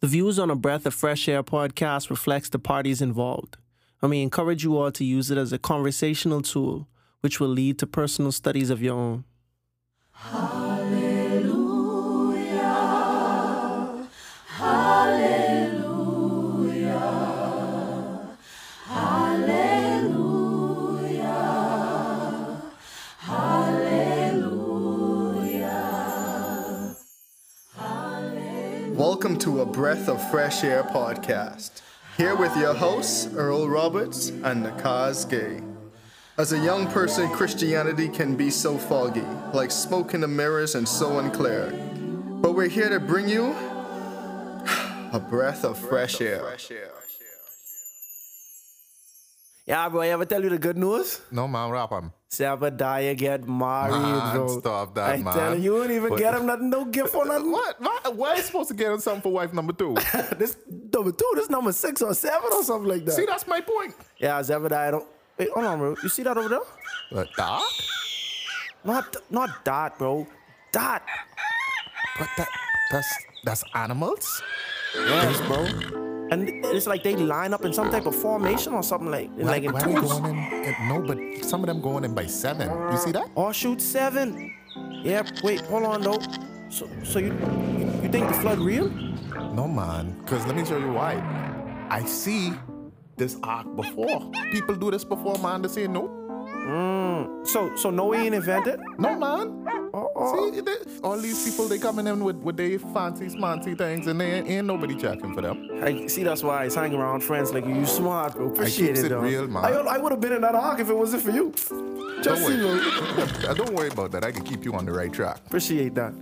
The views on a Breath of Fresh Air podcast reflects the parties involved, and we encourage you all to use it as a conversational tool which will lead to personal studies of your own. Welcome to a Breath of Fresh Air podcast. Here with your hosts, Earl Roberts and Nakaz Gay. As a young person, Christianity can be so foggy, like smoke in the mirrors and so unclear. But we're here to bring you a breath of fresh air. Yeah, bro, I ever tell you the good news? No, man, rap him. Zebediah get married, Man, bro. stop that, I man. tell you, you don't even What- get him nothing, no gift or nothing. What? Why, why are you supposed to get him something for wife number two? this number two, this number six or seven or something like that. See, that's my point. Yeah, Zebediah don't. Wait, hold on, bro. You see that over there? What, dog? Not, not that, bro. That. But that, that's, that's animals? Yes, bro. And it's like they line up in some type of formation or something like, like in why they twos. going in, in- No, but some of them going in by seven. You see that? Or shoot seven. Yeah, wait, hold on though. So, so you, you, you think the flood real? No, man. Because let me show you why. I see this ark before. People do this before, man. They say no. Mm. So, so Noah ain't invented? No, man. Oh, oh. See, they, all these people, they coming in with, with their fancy, smancy things, and they ain't, ain't nobody checking for them. I see that's why I hang around friends like you. You smart, bro. Appreciate keeps it, it though. real, man. I, I would have been in that ark if it wasn't for you. Don't Just see, worry. Don't worry about that. I can keep you on the right track. Appreciate that.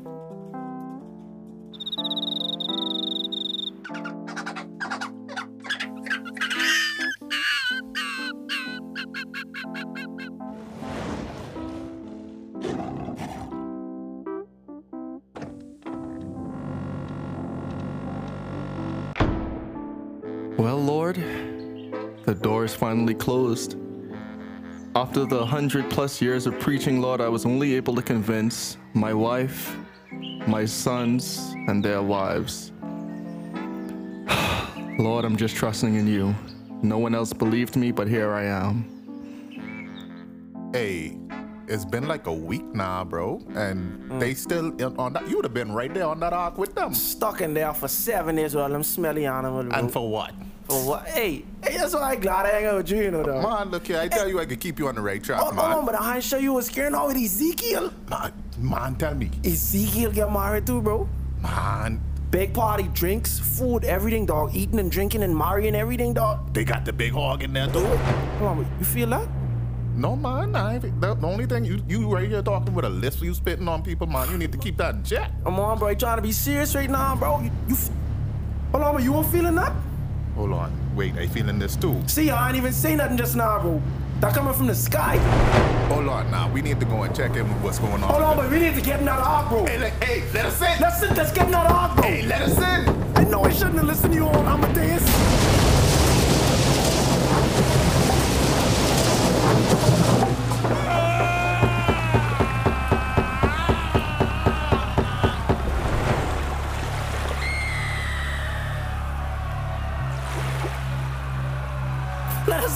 Finally closed. After the hundred plus years of preaching, Lord, I was only able to convince my wife, my sons, and their wives. Lord, I'm just trusting in you. No one else believed me, but here I am. Hey, it's been like a week now, bro, and Mm. they still in- on that. You would have been right there on that ark with them. Stuck in there for seven years with all them smelly animals, bro. And for what? What? Hey, hey, that's why I glad I hang out with you, you know, though. Man, look here. I tell you, I could keep you on the right track, Oh, hold on, but I ain't sure you was scared now with Ezekiel. man. Man, tell me, Ezekiel get married too, bro. man. Big party, drinks, food, everything, dog. Eating and drinking and marrying everything, dog. They got the big hog in there too. Hold on, you feel that? No, man. I ain't, the, the only thing you you right here talking with a list you spitting on people, man. You need to keep that in check. Come on, bro. You trying to be serious right now, bro? You, you hold on, but you weren't feeling that? Hold on. Wait, I feeling this too. See, I ain't even say nothing just now, bro. That coming from the sky. Hold on now. We need to go and check in with what's going on. Hold on, but we need to get in that ark, bro. Hey, let, hey, let us in. Let's, let's get in that ark, bro. Hey, let us in. I know I shouldn't have listened to you on Amadeus.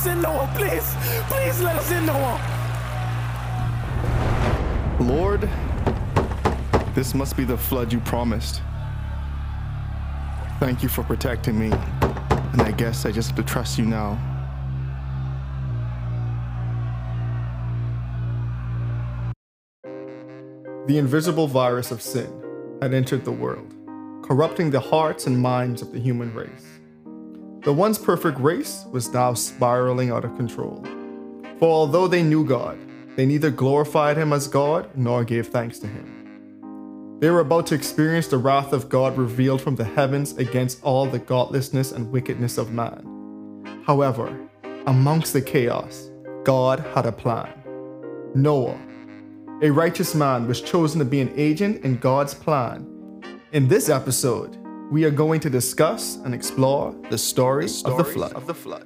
Us in, Noah, please. Please let us in, Noah. Lord, this must be the flood you promised. Thank you for protecting me. And I guess I just have to trust you now. The invisible virus of sin had entered the world, corrupting the hearts and minds of the human race. The once perfect race was now spiraling out of control. For although they knew God, they neither glorified him as God nor gave thanks to him. They were about to experience the wrath of God revealed from the heavens against all the godlessness and wickedness of man. However, amongst the chaos, God had a plan. Noah, a righteous man was chosen to be an agent in God's plan. In this episode, we are going to discuss and explore the story, of the flood. Of the flood.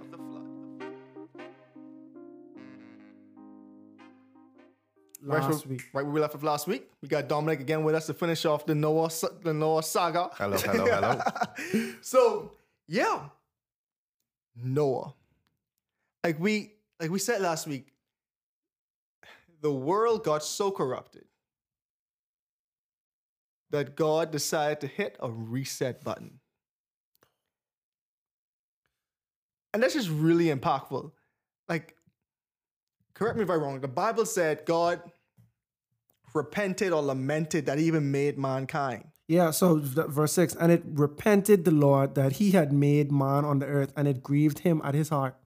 right, last where- week. right where we left off last week. We got Dominic again with us to finish off the Noah the Noah saga. Hello, hello, hello. so yeah, Noah. Like we like we said last week, the world got so corrupted that God decided to hit a reset button. And that's just really impactful. Like, correct me if I'm wrong. The Bible said God repented or lamented that he even made mankind. Yeah, so verse 6 And it repented the Lord that he had made man on the earth, and it grieved him at his heart.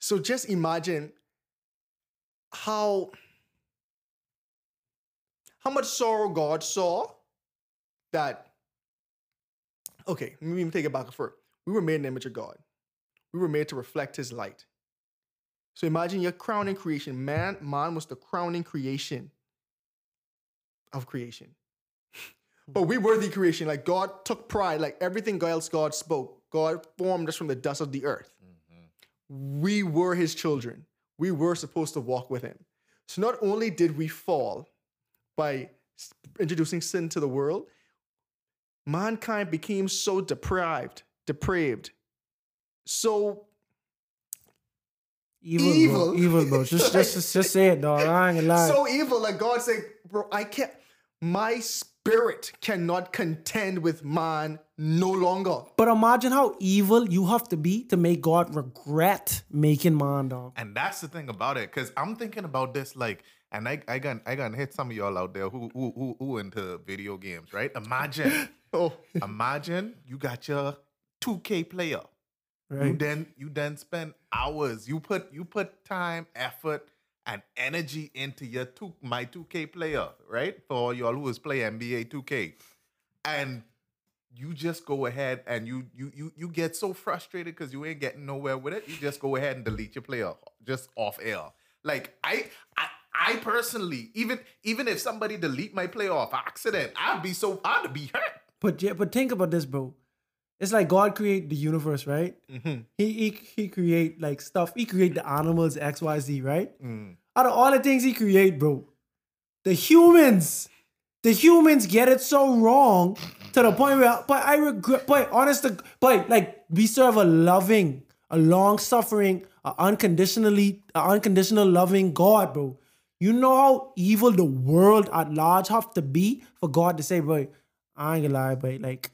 So just imagine how how much sorrow God saw that okay, let me even take it back first. We were made in the image of God. We were made to reflect his light. So imagine your crowning creation. Man, man was the crowning creation of creation. Hmm. But we were the creation. Like God took pride, like everything else God spoke. God formed us from the dust of the earth mm-hmm. we were his children. We were supposed to walk with him. So not only did we fall by introducing sin to the world, mankind became so deprived, depraved, so Evil, Evil. bro. Evil, bro. Just, just, just, just say it, dog. I ain't gonna lie. so evil. Like God said, bro, I can't. My spirit cannot contend with man no longer. but imagine how evil you have to be to make God regret making man, dog. And that's the thing about it, because I'm thinking about this like, and I I got I got hit some of y'all out there who who who, who into video games, right? Imagine, Oh, imagine you got your 2K player. You then you then spend hours. You put you put time, effort, and energy into your two my 2K player, right? For all y'all who is play NBA 2K. And you just go ahead and you you you you get so frustrated because you ain't getting nowhere with it. You just go ahead and delete your player just off air. Like I I I personally, even even if somebody delete my player off accident, I'd be so I'd be hurt. But yeah, but think about this, bro. It's like God create the universe, right? Mm-hmm. He, he he create like stuff. He create the animals X Y Z, right? Mm. Out of all the things he create, bro, the humans, the humans get it so wrong to the point where. But I regret. But honest, to- but like we serve a loving, a long suffering, a unconditionally, a unconditional loving God, bro. You know how evil the world at large have to be for God to say, bro, I ain't gonna lie, but like,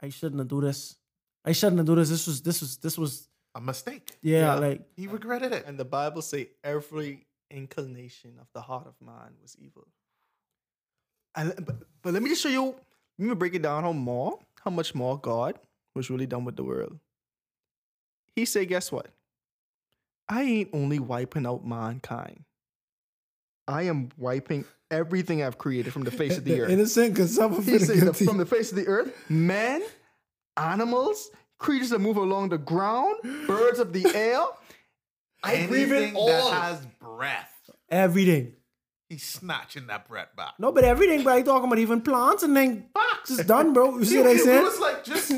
I shouldn't have do this. I shouldn't have do this. This was this was this was A mistake. yeah, Yeah. like He regretted it. and the Bible say every inclination of the heart of man was evil. And but, but let me just show you. Let me break it down. How more? How much more God was really done with the world? He said, "Guess what? I ain't only wiping out mankind. I am wiping everything I've created from the face of the earth." innocent because some of He said, the- "From the face of the earth, men, animals, creatures that move along the ground, birds of the air." I breathe it Anything all. that has breath, everything. he's snatching that breath back. No, but everything, bro. You talking about even plants and then Facts. is done, bro. You see what I He said? was like, just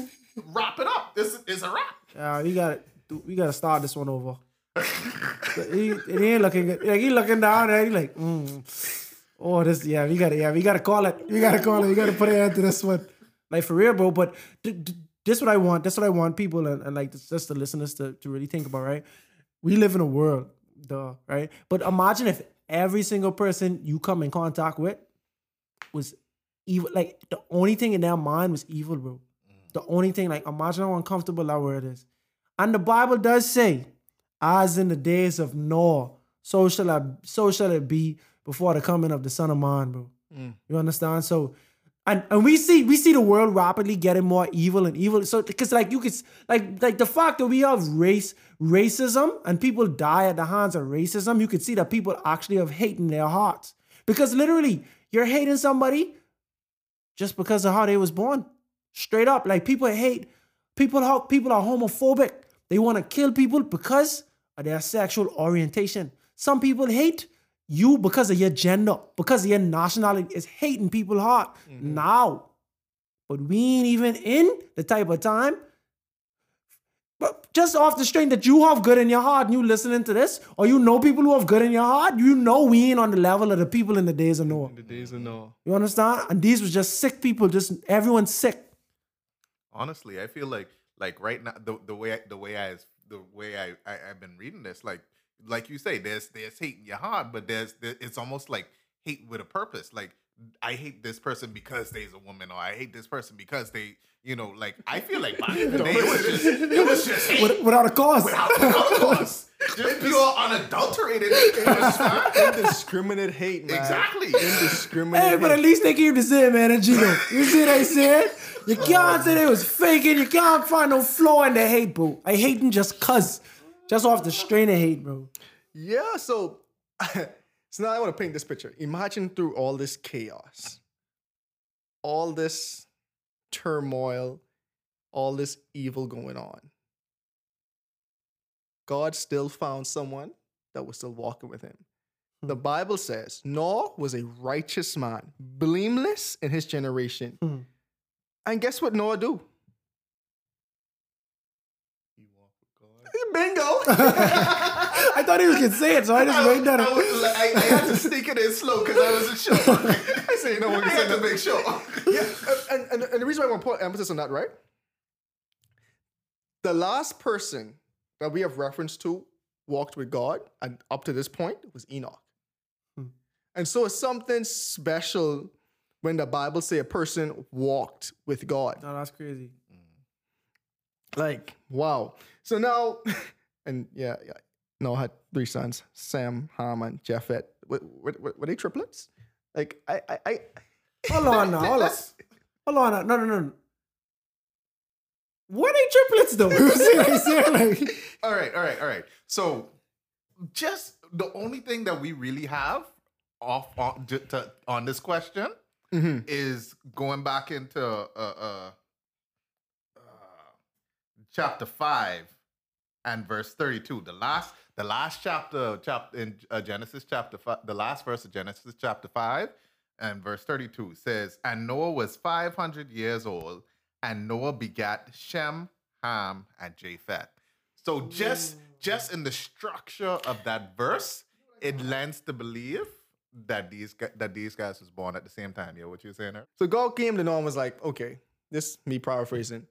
wrap it up. This is a wrap. Yeah, we got to we got to start this one over. he, he ain't looking good. Like he looking down there. He like, mm. Oh, this. Yeah, we got to. Yeah, we got to call it. We got to call it. We got to put it into this one. Like for real, bro. But this what I want. That's what I want people and, and uh, like just the listeners to, to really think about. Right? We live in a world, duh. Right? But imagine if every single person you come in contact with was evil. Like the only thing in their mind was evil, bro. The only thing, like, imagine how uncomfortable that word is. And the Bible does say, as in the days of Noah, so shall I, so shall it be before the coming of the Son of Man, bro. Mm. You understand? So, and and we see we see the world rapidly getting more evil and evil. So, because like you could like like the fact that we have race racism and people die at the hands of racism, you could see that people actually have hate in their hearts. Because literally, you're hating somebody just because of how they was born. Straight up, like people hate people. How people are homophobic. They want to kill people because of their sexual orientation. Some people hate you because of your gender, because of your nationality. is hating people hard mm-hmm. now. But we ain't even in the type of time. But just off the strength that you have good in your heart and you listening to this, or you know people who have good in your heart, you know we ain't on the level of the people in the days of Noah. The days of Noah. You understand? And these was just sick people, just everyone's sick. honestly i feel like like right now the, the way I, the way i the way I, I i've been reading this like like you say there's there's hate in your heart but there's there, it's almost like hate with a purpose like i hate this person because they's a woman or i hate this person because they you know like i feel like back in the day it was just it was just hate without a cause. without without cause. just pure unadulterated hate was fine. Indiscriminate hate, man. Exactly. Indiscriminate Hey, but at least they keep the same energy though. You see what I said? You oh, can't say they was faking. You can't find no flaw in the hate, bro. I hate them just cuz. Just off the strain of hate, bro. Yeah, so so now I want to paint this picture. Imagine through all this chaos, all this turmoil, all this evil going on. God still found someone that was still walking with him. The Bible says Noah was a righteous man, blameless in his generation. Hmm. And guess what Noah do? Bingo! I thought he was gonna say it, so I just I, waited was, on I, it. was, I, I had to sneak it in slow because I wasn't sure. I say no one I can say had to that. make sure. yeah, and, and, and the reason why I want to put emphasis on that, right? The last person that we have reference to walked with God, and up to this point was Enoch. Hmm. And so it's something special when the Bible say a person walked with God. No, that's crazy. Like, wow. So now, and yeah, yeah Noah had three sons: Sam, Ham, and Japheth. Were, were, were- were they triplets? Like, I, I, I Hold on now, hold on. Hold on. No, no, no. What they triplets though? You see what I said? Like, all right, all right, all right. So, just the only thing that we really have off on, to, on this question Mhm. is going back into uh, uh, uh, chapter five and verse thirty-two. The last, the last chapter, chapter in uh, Genesis chapter five, the last verse of Genesis chapter five and verse thirty-two says, "And Noah was five hundred years old, and Noah begat Shem, Ham, and Japheth." So just just in the structure of that verse, it lends to believe that these that these guys was born at the same time. Yeah, what you saying there? So God came to Noah and was like, okay, this me paraphrasing,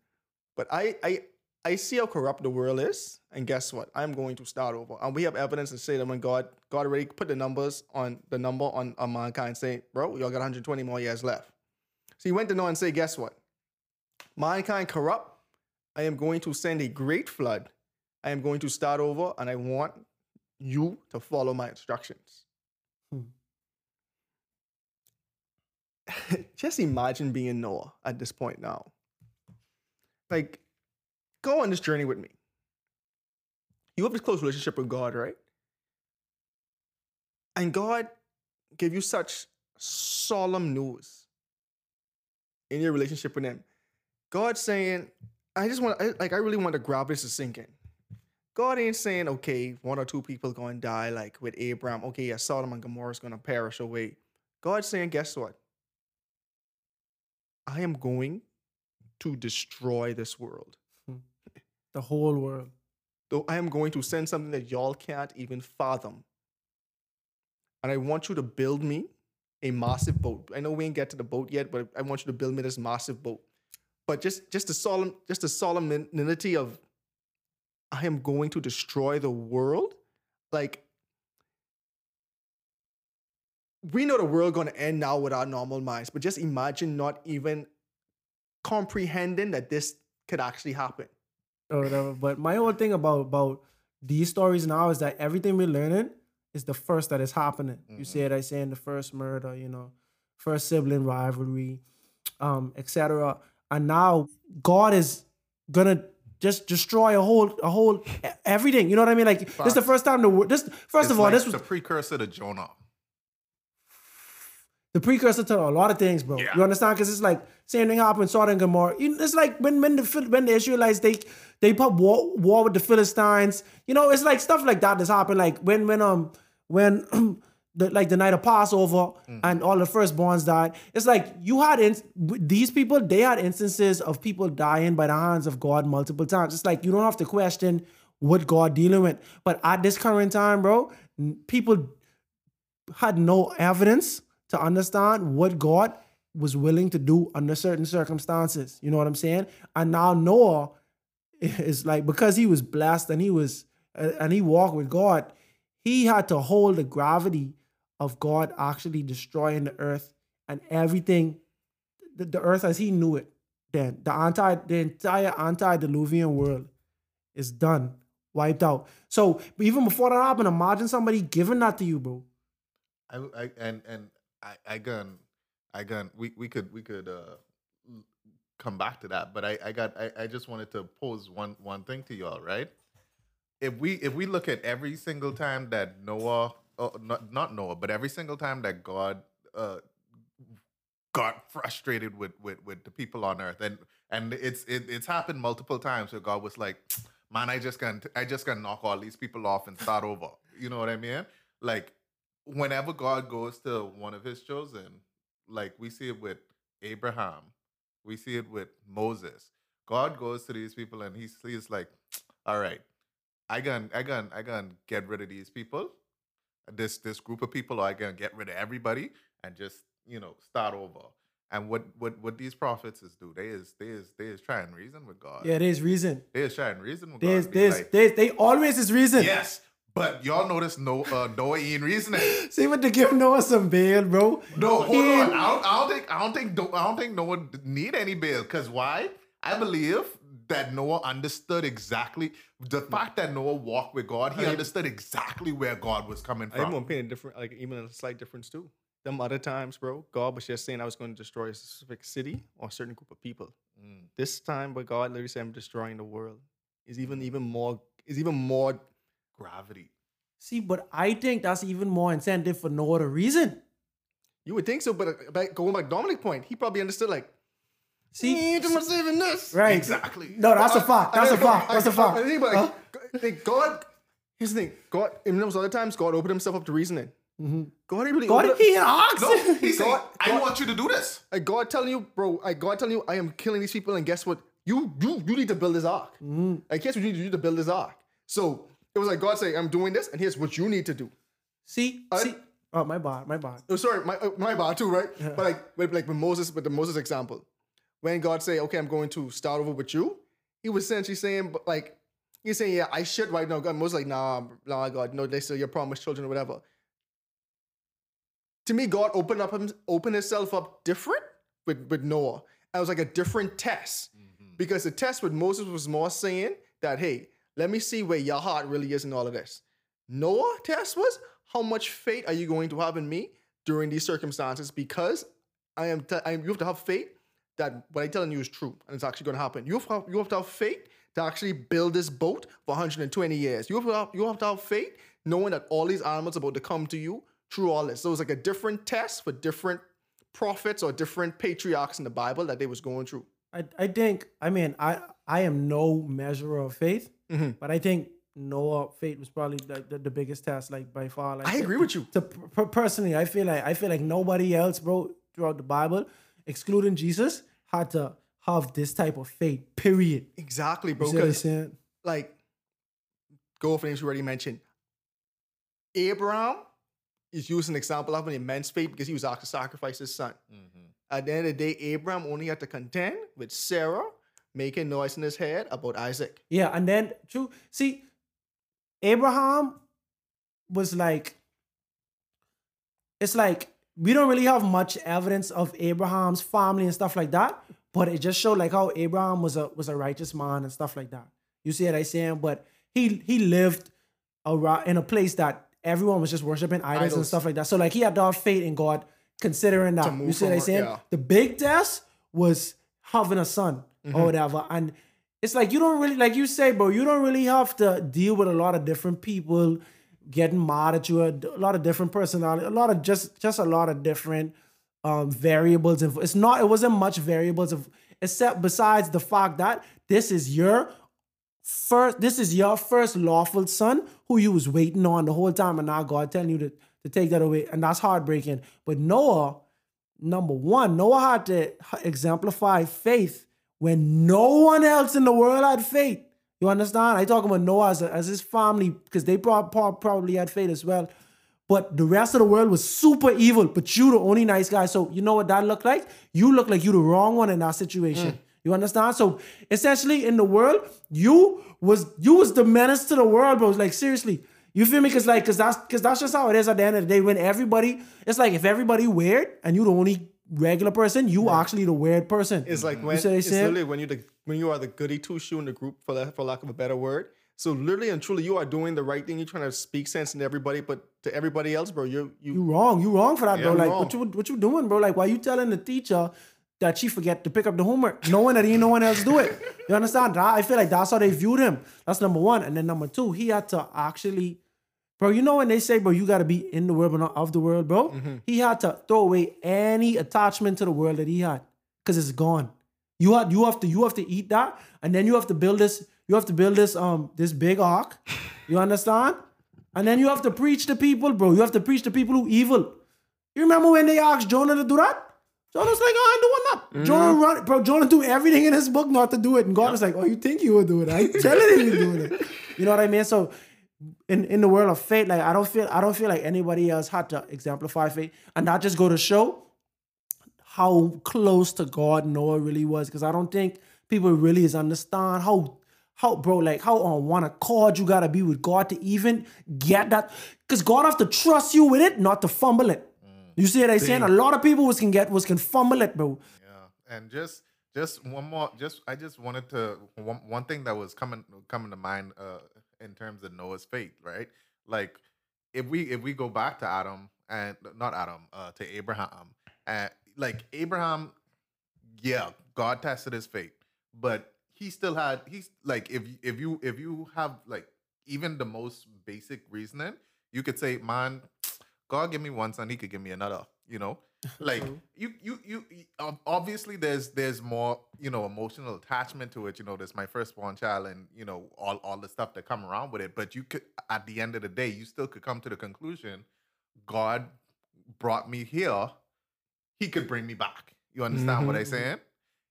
but I I I see how corrupt the world is, and guess what? I'm going to start over. And we have evidence to say that when God God already put the numbers on the number on, on mankind, saying, bro, y'all got 120 more years left. So he went to Noah and say, guess what? Mankind corrupt. I am going to send a great flood. I am going to start over, and I want you to follow my instructions. Hmm. just imagine being Noah at this point now. Like, go on this journey with me. You have this close relationship with God, right? And God gave you such solemn news in your relationship with Him. God saying, I just want, like, I really want to grab this to sink in. God ain't saying, okay, one or two people going to die, like with Abraham. Okay, yeah, Sodom and Gomorrah is going to perish away. God's saying, guess what? I am going to destroy this world. The whole world. Though I am going to send something that y'all can't even fathom. And I want you to build me a massive boat. I know we ain't get to the boat yet, but I want you to build me this massive boat. But just just the solemn, just the solemnity of I am going to destroy the world. Like we know the world to end now with our normal minds, but just imagine not even comprehending that this could actually happen. Or whatever. But my whole thing about about these stories now is that everything we're learning is the first that is happening. You see it, I say in the first murder, you know, first sibling rivalry, um, etc. And now God is gonna just destroy a whole a whole everything. You know what I mean? Like this is the first time the this first It's of all, like this was the precursor to Jonah. The precursor to a lot of things, bro. Yeah. You understand? Because it's like same thing happened, Sodom and Gomorrah. It's like when when the when the Israelites they they put war, war with the Philistines. You know, it's like stuff like that that's happened. Like when when um when the, like the night of Passover and all the firstborns died. It's like you had in, these people, they had instances of people dying by the hands of God multiple times. It's like you don't have to question what God dealing with. But at this current time, bro, people had no evidence to understand what God was willing to do under certain circumstances. You know what I'm saying? And now Noah is like because he was blessed and he was and he walked with God, he had to hold the gravity of God actually destroying the earth and everything, the, the earth as he knew it. Then the anti the entire antediluvian world is done, wiped out. So even before that happened, imagine somebody giving that to you, bro. I, I and and I I gun I gun we we could we could uh come back to that, but I I got I, I just wanted to pose one one thing to y'all, right? If we if we look at every single time that Noah uh, not not Noah, but every single time that God uh got frustrated with with with the people on earth and and it's it, it's happened multiple times where God was like man I just can I just can knock all these people off and start over you know what I mean like whenever God goes to one of his chosen like we see it with Abraham we see it with Moses God goes to these people and he's he's like all right I can I can I can get rid of these people this this group of people or I can get rid of everybody and just you know start over. And what what what these prophets is do? They is they is they is trying reason with God. Yeah, there's reason. They is trying reason with There's God. There's like, there's they always is reason. yes, but y'all notice no uh Noah ain't reasoning. See what they give Noah some bail, bro. No, hold He on. I don't, I don't think I don't think I don't think Noah need any bail. Cause why? I believe that Noah understood exactly the fact that Noah walked with God. He I- understood exactly where God was coming even from. to paint a different, like even a slight difference too. Them other times, bro, God was just saying I was going to destroy a specific city or a certain group of people. Mm. This time, but God literally said I'm destroying the world. Is even even more is even more. Gravity. See, but I think that's even more incentive for no other reason. You would think so, but uh, back, going back to Dominic point, he probably understood like. See, "Eh, too much saving this. right? Exactly. No, that's a fact. That's a I think- fact. That's a I- fact. I think, but, Huh? I think God. Here's the thing. God. In those other times, God opened Himself up to reasoning. God ain't really. God, he an ox. No, he said, God- I God- want you to do this. Like God telling you, bro, like God telling you, I am killing these people, and guess what? You you you need to build this ark. Like guess what you need to do to build this ark. So it was like God saying, I'm doing this, and here's what you need to do. See, I- see. Oh, my bad, my bad. Oh, sorry, my uh, my bad too, right? But like with, like with Moses, with the Moses example, when God say, okay, I'm going to start over with you, he was essentially saying, but like he's saying, yeah, I should right now. God, Moses like, nah, nah, God, no, they still your promised children or whatever. To me, God opened up him, opened himself up different with with Noah. And it was like a different test because the test with Moses was more saying that, hey, let me see where your heart really is in all of this. Noah test was how much faith are you going to have in me during these circumstances? Because I am, t- I am you have to have faith that what I'm telling you is true and it's actually going to happen. You have, to have- you have to have faith to actually build this boat for 120 years. You have to have, you have to have faith knowing that all these animals are about to come to you through all this. So it's like a different test for different prophets or different patriarchs in the Bible that they was going through. I, I think I mean I I am no measure of faith, Mm-hmm. but I think Noah faith was probably like the, the biggest test like by far. Like I agree with you. To per- personally, I feel like I feel like nobody else, bro, throughout the Bible, excluding Jesus, had to have this type of faith. Period. Exactly, bro. You see what I'm Because like go off names you already mentioned. Abraham is used an example of an immense faith because he was asked to sacrifice his son. At the end of the day, Abraham only had to contend with Sarah making noise in his head about Isaac. Yeah, and then true. See, Abraham was like, it's like we don't really have much evidence of Abraham's family and stuff like that, but it just showed like how Abraham was a was a righteous man and stuff like that. You see what I'm saying? But he he lived around in a place that everyone was just worshiping idols, and stuff like that. So like he had to have faith in God, considering that. You see what I'm saying? yeah. The big test was having a son Mm-hmm. or whatever. And it's like you don't really like you say, bro, you don't really have to deal with a lot of different people getting mad at you, a, lot of different personality, a lot of just just a lot of different um variables. And it's not it wasn't much variables of except besides the fact that this is your first this is your first lawful son who you was waiting on the whole time and now God telling you to to take that away, and that's heartbreaking. But Noah, number one, Noah had to exemplify faith when no one else in the world had faith. You understand? I talk about Noah as, as his family because they prob- prob- probably had faith as well. But the rest of the world was super evil. But you the only nice guy. So you know what that looked like? You look like you the wrong one in that situation. Mm. You understand? So essentially, in the world, you was you was the menace to the world, bro. Like seriously, you feel me? Cause like, cause that's cause that's just how it is at the end of the day. When everybody, it's like if everybody weird and you the only regular person, you actually the weird person. It's like You when what it's literally when you the when you are the goody two shoe in the group for that, for lack of a better word. So literally and truly, you are doing the right thing. You're trying to speak sense into everybody, but to everybody else, bro, you you, You wrong. You wrong for that, bro. Like wrong. what you what you doing, bro? Like why you telling the teacher that she forget to pick up the homework, knowing that ain't no one else do it. You understand? That- I feel like that's how they viewed him. That's number one. And then number two, he had to actually, bro. You know when they say, bro, you gotta be in the world but not of the world, bro. Mm-hmm. He had to throw away any attachment to the world that he had, cause it's gone. You had you have to you have to eat that, and then you have to build this. You have to build this um this big ark. You understand? And then you have to preach to people, bro. You have to preach to people who evil. You remember when they asked Jonah to do that? Jonah's like, I ain't doing that. Jonah run, bro. Jonah do everything in his book not to do it, and God was like, Oh, you think you would do it? I ain't telling you you're doing it. You know what I mean? So, in in the world of faith, like I don't feel I don't feel like anybody else had to exemplify faith, and that just go to show how close to God Noah really was. Because I don't think people really is understand how how bro like how on one accord you gotta be with God to even get that. Because God have to trust you with it, not to fumble it. You see what I saying? A lot of people was can get was can fumble it, bro. Yeah, and just just one more, just I just wanted to one, one thing that was coming coming to mind uh, in terms of Noah's fate, right? Like if we if we go back to Adam and not Adam uh, to Abraham, and like Abraham, yeah, God tested his faith, but he still had he's like if if you if you have like even the most basic reasoning, you could say, man, God give me one son, he could give me another. You know, like you, you, you. you- Obviously, there's there's more you know emotional attachment to it. You know, there's my firstborn child, and you know all all the stuff that come around with it. But you could, at the end of the day, you still could come to the conclusion, God brought me here. He could bring me back. You understand what I'm mm-hmm. saying?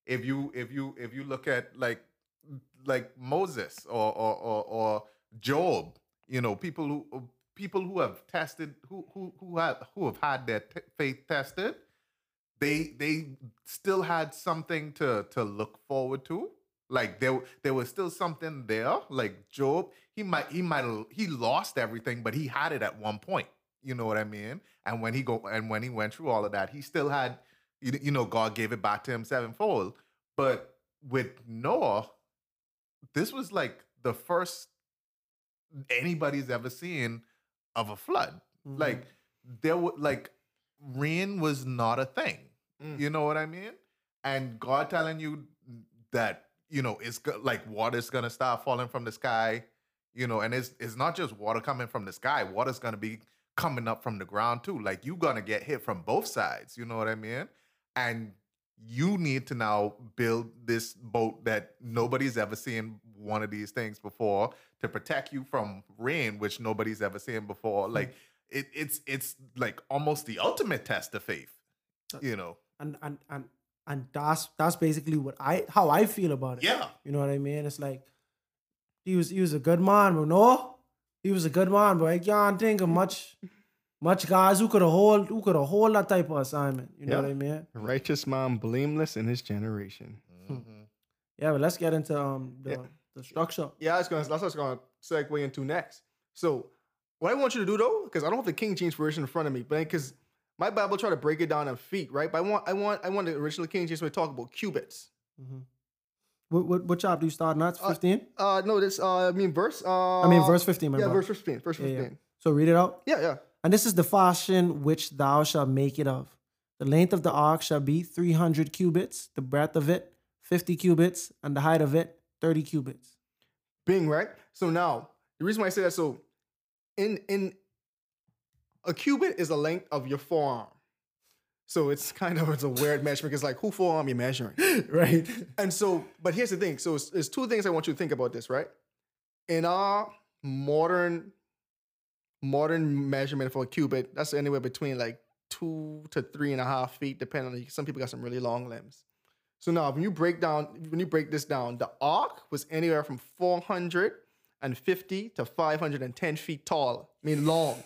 If you if you if you look at like like Moses or or or, or Job, you know, people who people who have tested who who who have who have had their t- faith tested, they they still had something to to look forward to. Like there there was still something there. Like Job, he might he might he lost everything, but he had it at one point. You know what I mean? And when he go and when he went through all of that, he still had you, you know God gave it back to him sevenfold. But with Noah, this was like the first anybody's ever seen of a flood. Mm-hmm. Like there was like rain was not a thing. Mm. You know what I mean? And God telling you that you know it's go- like water's gonna start falling from the sky. You know, and it's it's not just water coming from the sky. Water's gonna be coming up from the ground too. Like you're gonna get hit from both sides. You know what I mean? And you need to now build this boat that nobody's ever seen one of these things before to protect you from rain, which nobody's ever seen before. Hmm. Like it, it's it's like almost the ultimate test of faith. Uh, you know? and and and and that's that's basically what I how I feel about it. Yeah. You know what I mean? It's like he was he was a good man, bro. No, he was a good man, but I can't think of much much guys who could hold who could hold that type of assignment. You know Yeah. what I mean? Righteous man, blameless in his generation. Mm-hmm. Yeah, but let's get into um the the structure. Yeah, that's gonna that's what I was gonna segue into next. So, what I want you to do though, because I don't have the King James version in front of me, but because my Bible try to break it down in feet, right? But I want I want I want the original King James to talk about cubits. What what, what chapter do you starting at? Fifteen. Uh, no, this uh, I mean verse. Uh, I mean verse fifteen, my Yeah, verse fifteen. Verse Yeah, fifteen. yeah. So read it out. Yeah, yeah. And this is the fashion which thou shalt make it of. The length of the ark shall be 300 cubits, the breadth of it 50 cubits, and the height of it 30 cubits. Bing, right? So now the reason why I say that, so in in a cubit is the length of your forearm. So it's kind of it's a weird measurement. It's like who forearm you measuring? Right. And so, but here's the thing. So it's, it's two things I want you to think about this, right? In our modern modern measurement for a cubit, that's anywhere between like two to three and a half feet, depending on some people got some really long limbs. So now when you break down, when you break this down, the ark was anywhere from 450 to 510 feet tall. I mean long.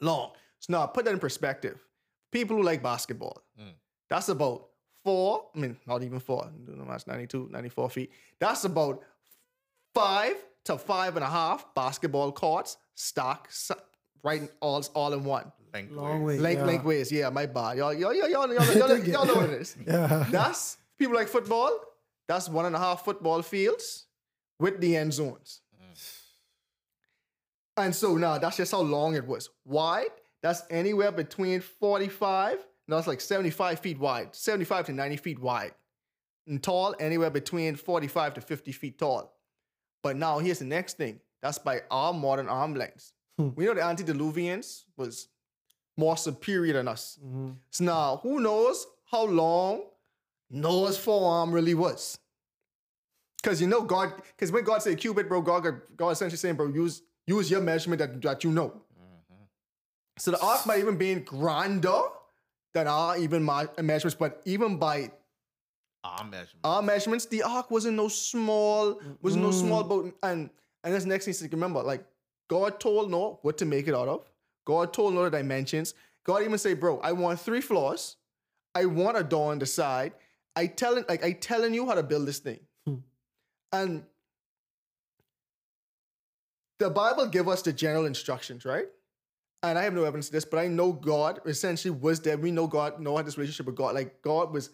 Long. So now put that in perspective. People who like basketball, mm. that's about four, I mean, not even four, that's 92, 94 feet. That's about five to five and a half basketball courts stacked right in- all, all in one. Length Long way. way. Length, yeah. lengthways, yeah, my bad. Y'all, y'all, y'all, y'all, y'all, y'all, y'all know what it is. Yeah. That's people like football. That's one and a half football fields with the end zones. Mm. And so now that's just how long it was. Wide, that's anywhere between 45, no, it's like 75 feet wide, 75 to 90 feet wide. And tall, anywhere between 45 to 50 feet tall. But now here's the next thing. That's by our modern arm lengths. Hmm. We know the antediluvians was more superior than us. Mm-hmm. So now, who knows how long Noah's forearm really was? Because you know God, because when God said cubit, bro, God, God essentially saying, bro, use use your measurement that, that you know. Mm-hmm. So the ark might even be grander than our even my measurements, but even by Arm measurement. our measurements, the ark wasn't no small, wasn't no mm. small boat. And and that's next thing to remember. Like God told Noah what to make it out of. God told Noah the dimensions. God even say, bro, I want three floors. I want a door on the side. I telling like I telling you how to build this thing. Hmm. And the Bible give us the general instructions, right? And I have no evidence of this, but I know God essentially was there. We know God, Noah had this relationship with God. Like God was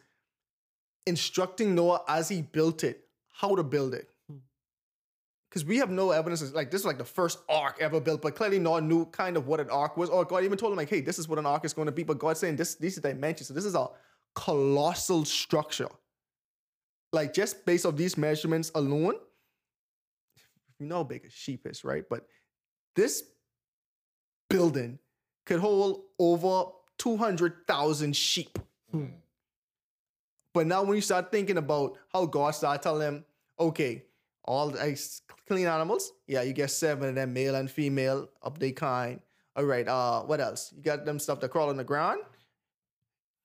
instructing Noah as he built it, how to build it. Because we have no evidence, like this is like the first ark ever built, but clearly no one knew kind of what an ark was, or God even told him, like, hey, this is what an ark is going to be. But God's saying this, these are dimensions. So this is a colossal structure. Like just based off these measurements alone, you know how big a sheep is, right? But this building could hold over 200,000 sheep. Hmm. But now when you start thinking about how God started telling them, okay, all the ice- clean animals, yeah, you get seven of them, male and female, of their kind. All right, uh, what else? You got them stuff that crawl on the ground.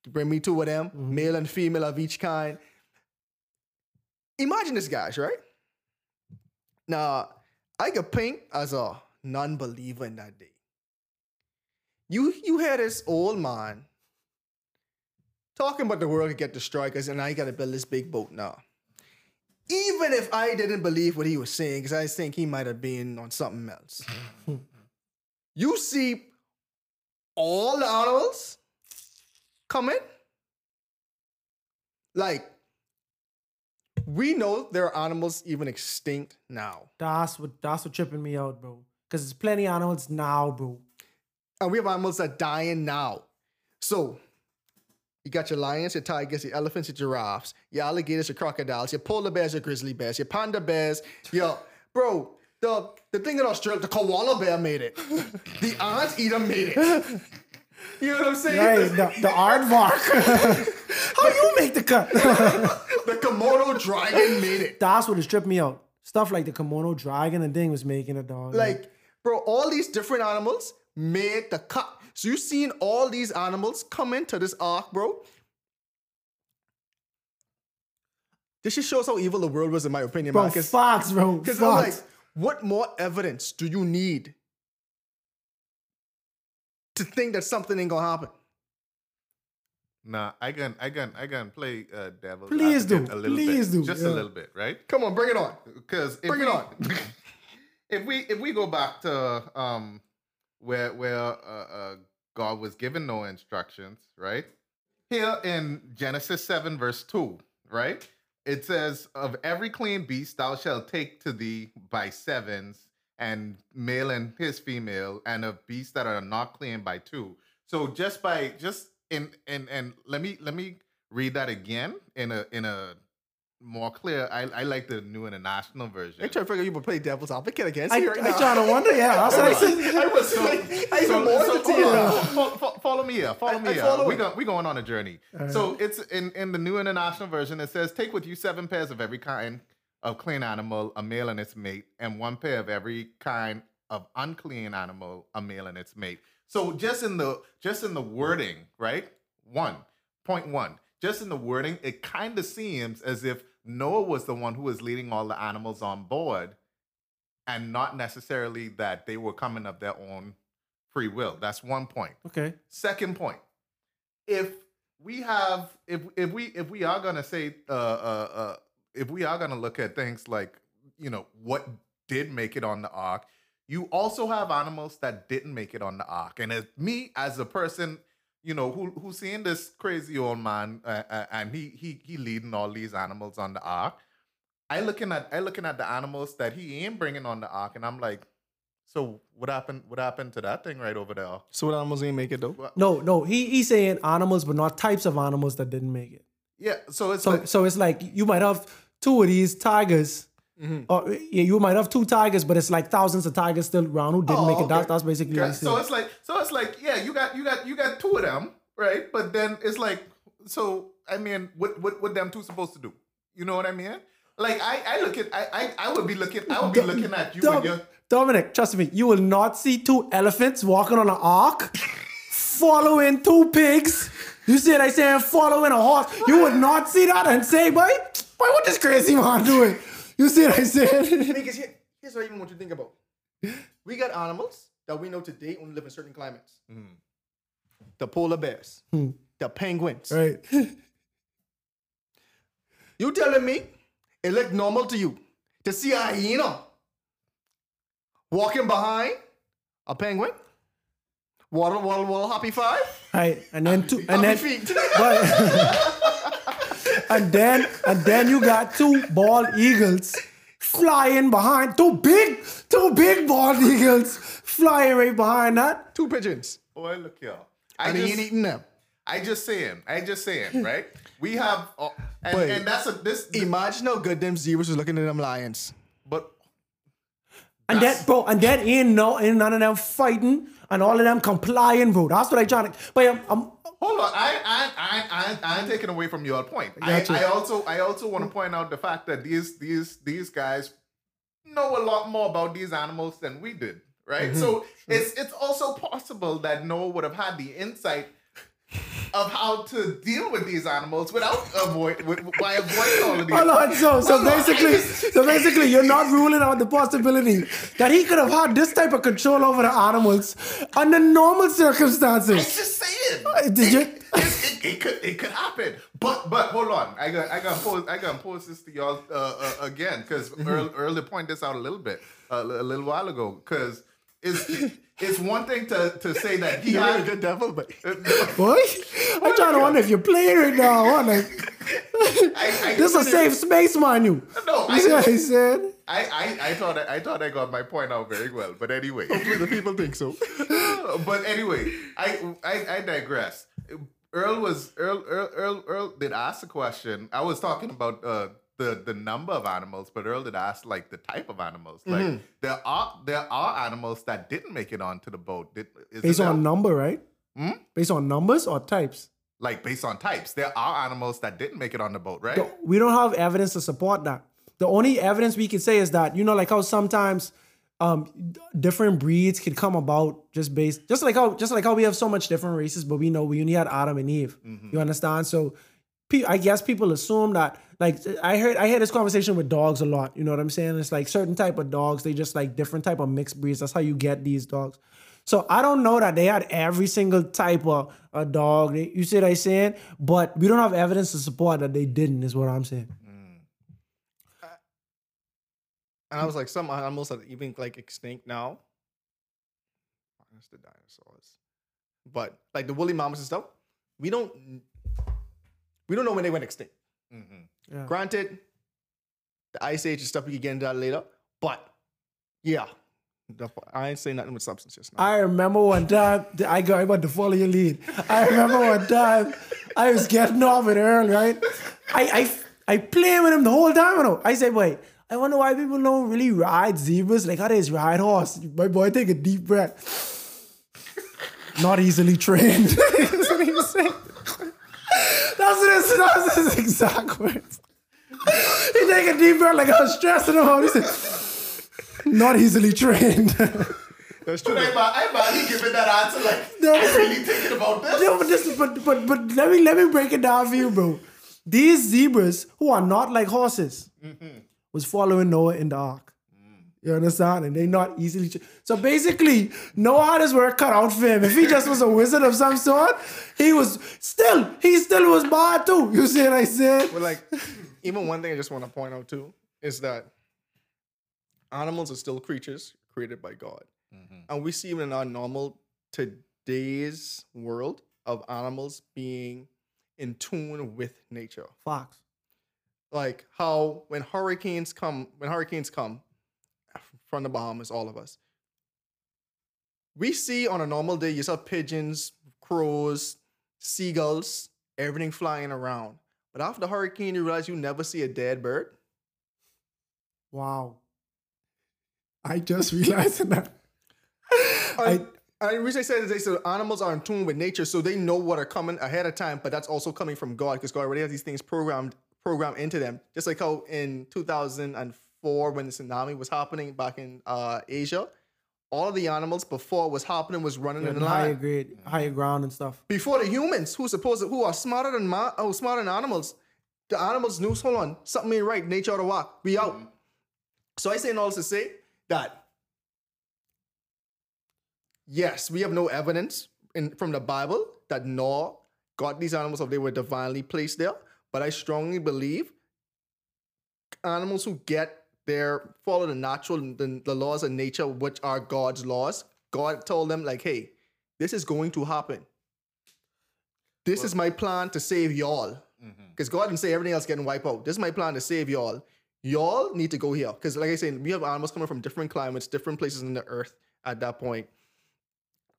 Bring me two of them, male and female of each kind. Imagine this, guys, right? Now, I could paint as a non-believer in that day. You you had this old man talking about the world could get destroyed because and I gotta build this big boat now. Even if I didn't believe what he was saying, because I think he might have been on something else. you see all the animals coming. Like, we know there are animals even extinct now. That's what that's what tripping me out, bro. Cause there's plenty of animals now, bro. And we have animals that are dying now. So you got your lions, your tigers, your elephants, your giraffes, your alligators, your crocodiles, your polar bears, your grizzly bears, your panda bears, your bro. The the thing in Australia, the koala bear made it. The anteater made it. You know what I'm saying? Hey, the, the aardvark. How you make the cut? The Komodo dragon made it. that's what is tripping me out. Stuff like the Komodo dragon and thing was making a dog. Like, bro, all these different animals made the cut. So you've seen all these animals come into this ark, bro. This just shows how evil the world was, in my opinion, bro, man. Because facts, bro. I'm like, what more evidence do you need to think that something ain't gonna happen? Nah, I can, I can, I can play uh, devil. Please do. a little Please bit, do, just yeah. a little bit, right? Come on, bring it on. Because if Bring it we, on. if we if we go back to um where where uh, uh, God was given no instructions, right? Here in Genesis seven verse two, right? It says, "Of every clean beast thou shalt take to thee by sevens, and male and his female, and of beasts that are not clean by two. So just by just in and and let me let me read that again in a in a more clear. I, I like the new international version. I try to figure you would play devil's advocate against I, you right I now. trying to wonder, yeah. That's what I said. I was like, I even so, more so to hold you on. now. Fo- fo- follow me here. Follow me I here. we it. go, we going on a journey. So it's in, in the New International Version. It says, "Take with you seven pairs of every kind of clean animal, a male and its mate, and one pair of every kind of unclean animal, a male and its mate. So just in the just in the wording, right? One point one. Just in the wording, it kind of seems as if Noah was the one who was leading all the animals on board, and not necessarily that they were coming of their own free will. That's one point. Okay. Second point, if we have, if if we if we are gonna say, uh, uh, uh, if we are gonna look at things like, you know, what did make it on the ark, you also have animals that didn't make it on the ark, and as me as a person, you know, who who seeing this crazy old man, uh, uh, and he he he leading all these animals on the ark. I looking at I looking at the animals that he ain't bringing on the ark, and I'm like, so what happened? What happened to that thing right over there? So what animals ain't make it though? No, no. He he's saying animals, but not types of animals that didn't make it. Yeah, so it's So like, so it's like you might have two of these tigers. Mm-hmm. Or yeah, you might have two tigers, but it's like thousands of tigers still around who didn't Oh, make it. Oh, that's okay. that's basically Okay, so it's like so it's like yeah, you got you got you got two of them, right? But then it's like so I mean, what what what them two supposed to do? You know what I mean? Like I I look at I I, I would be looking I would be looking at you Dom- you're Dominic, trust me, you will not see two elephants walking on an ark, following two pigs. You see what I saying? Following a horse. You would not see that and say, boy, boy, what this crazy man doing? You see what I saying? Because here, here's what I even want you to think about. We got animals that we know today only live in certain climates. Mm-hmm. The polar bears, hmm. the penguins. right. You telling me it looked normal to you to see a hyena walking behind a penguin? Waddle, waddle, waddle, happy five? Right. And then two and Happy then feet. but, and then and then you got two bald eagles flying behind two big two big bald eagles flying right behind that. Two pigeons. boy, look here. I And he ain't eating them. I just saying, I just saying, right? We have, uh, and, Wait. and that's a this, Imagine how good them zebras was looking at them lions. but And that, bro, and that ain't no, ain't none of them fighting and all of them complying, bro. That's what I trying to. But I'm, I'm Hold on, I I I I I ain't taking away from your point. I. I also I also want to point out the fact that these these these guys know a lot more about these animals than we did, right? Mm-hmm. So it's it's also possible that Noah would have had the insight of how to deal with these animals without avoid with, by avoiding all of these. Hold on, so so Hold basically, just- so basically, you're not ruling out the possibility that he could have had this type of control over the animals under normal circumstances. I'm just saying. Did you? It, it, it could it could happen, but but hold on, I got I got pose I got pose this to y'all uh, uh, again because Earl, Earl did point this out a little bit uh, a little while ago because it's it's one thing to to say that he a had good devil, but Boy, I'm trying to wonder if you're playing right now. Like, I, I, this is a safe space, mind you. No, I I said? I, I, I thought I, I thought I got my point out very well, but anyway. the people think so. but anyway, I, I I digress. Earl was Earl Earl Earl, Earl did ask a question. I was talking about uh, the the number of animals, but Earl did ask like the type of animals. Like there are there are animals that didn't make it onto the boat. Did, Based there? on number, right? Hmm? Based on numbers or types? like based on types. There are animals that didn't make it on the boat, right? The- we don't have evidence to support that. The only evidence we can say is that you know, like how sometimes um different breeds can come about just based, just like how just like how we have so much different races, but we know we only had Adam and Eve. You understand? So, I guess people assume that. Like I heard, I had this conversation with dogs a lot. You know what I'm saying? It's like certain type of dogs, they just like different type of mixed breeds. That's how you get these dogs. So I don't know that they had every single type of a dog. You see what I'm saying? But we don't have evidence to support that they didn't. Is what I'm saying. Mm. And I was like, some animals are even like extinct now. Minus the dinosaurs. But like the woolly mammoths and stuff, we don't we don't know when they went extinct. Mhm. Granted, the ice age and stuff we can get into that later. But yeah. The- I ain't saying nothing with substance just now. I remember one time I got about to follow your lead. I remember one time I was getting off with Earl, right? I I I playing with him the whole time. You know? I said, wait, I wonder why people don't really ride zebras. Like how they just ride horse. My boy, take a deep breath. Not easily trained. That's what he was saying. That's what his, that's his exact words. He take a deep breath like I was stressing him out. He said, not easily trained. That's true. But I'm barely giving that answer like No. I'm really thinking about this. No, but this, but but but let me let me break it down for you, bro. These zebras who are not like horses mm-hmm. was following Noah in the ark. You understand? And they not easily. Ch- so basically, Noah had his work cut out for him. If he just was a wizard of some sort, he was still he still was bad too. You see what I said? But like, even one thing I just want to point out too is that animals are still creatures created by God, mm-hmm. and we see even in our normal today's world of animals being in tune with nature. Fox. Like how when hurricanes come, when hurricanes come from the Bahamas, all of us, we see on a normal day you saw pigeons, crows, seagulls, everything flying around. But after the hurricane, you realize you never see a dead bird. Wow. I just realized that. I, and the reason I said is they said animals are in tune with nature, so they know what are coming ahead of time. But that's also coming from God because God already has these things programmed programmed into them. Just like how in 2004 when the tsunami was happening back in uh, Asia, all of the animals before was happening was running in in the higher line. grade, higher ground and stuff. Before the humans, who supposed who are smarter than ma- oh, smarter than animals, the animals knew. Hold on, something ain't right. Nature out of whack. We out. So I say all this to say that yes, we have no evidence in from the Bible that Noah got these animals or they were divinely placed there. But I strongly believe animals who get their follow the natural the, the laws of nature, which are God's laws. God told them like, hey, this is going to happen. This is my plan to save y'all. Because God didn't say everything else getting wiped out. This is my plan to save y'all. Y'all need to go here. Because, like I said, we have animals coming from different climates, different places in the earth at that.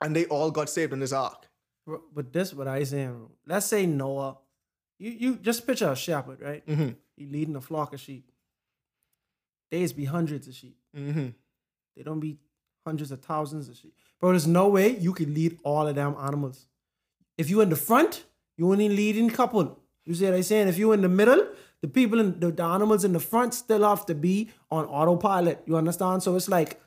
And they all got saved in this ark. But this what I saying. Let's say Noah. You you just picture a shepherd, right? Mm-hmm. He leading a flock of sheep. Days be hundreds of sheep. Mm-hmm. They don't be hundreds of thousands of sheep. Bro, there's no way you can lead all of them animals. If you in the front, you only leading couple. You see what I'm saying? If you in the middle, the people in the, the animals in the front still have to be on autopilot. You understand? So it's like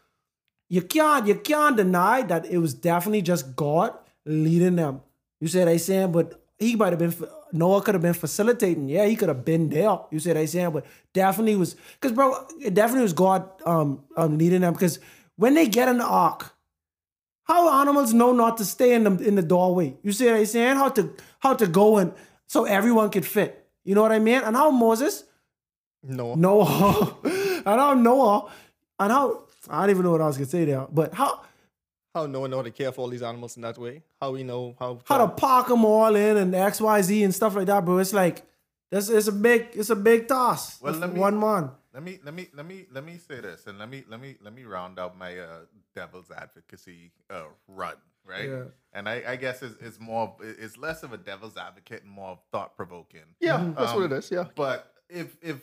you can't you can't deny that it was definitely just God leading them. You see what I'm saying? But he might have been Noah could have been facilitating. Yeah, he could have been there. You see what I'm saying? But definitely was because bro, it definitely was God um, um leading them. Because when they get in the ark, how animals know not to stay in the in the doorway? You see what I'm saying? How to how to go in so everyone could fit. You know what I mean? And how Moses, No. Noah, and how Noah, and how I don't even know what I was gonna say there, but how How no one know how to care for all these animals in that way? How we know how how to park them all in and X Y Z and stuff like that, bro. It's like this it's a big it's a big task. Well, let me- one man. Let me let me let me let me say this, and let me let me let me round out my uh, devil's advocacy uh, run, right? Yeah. And I, I guess it's, it's more of- it's less of a devil's advocate and more thought provoking. Yeah, that's what Um, it is. Yeah. But if if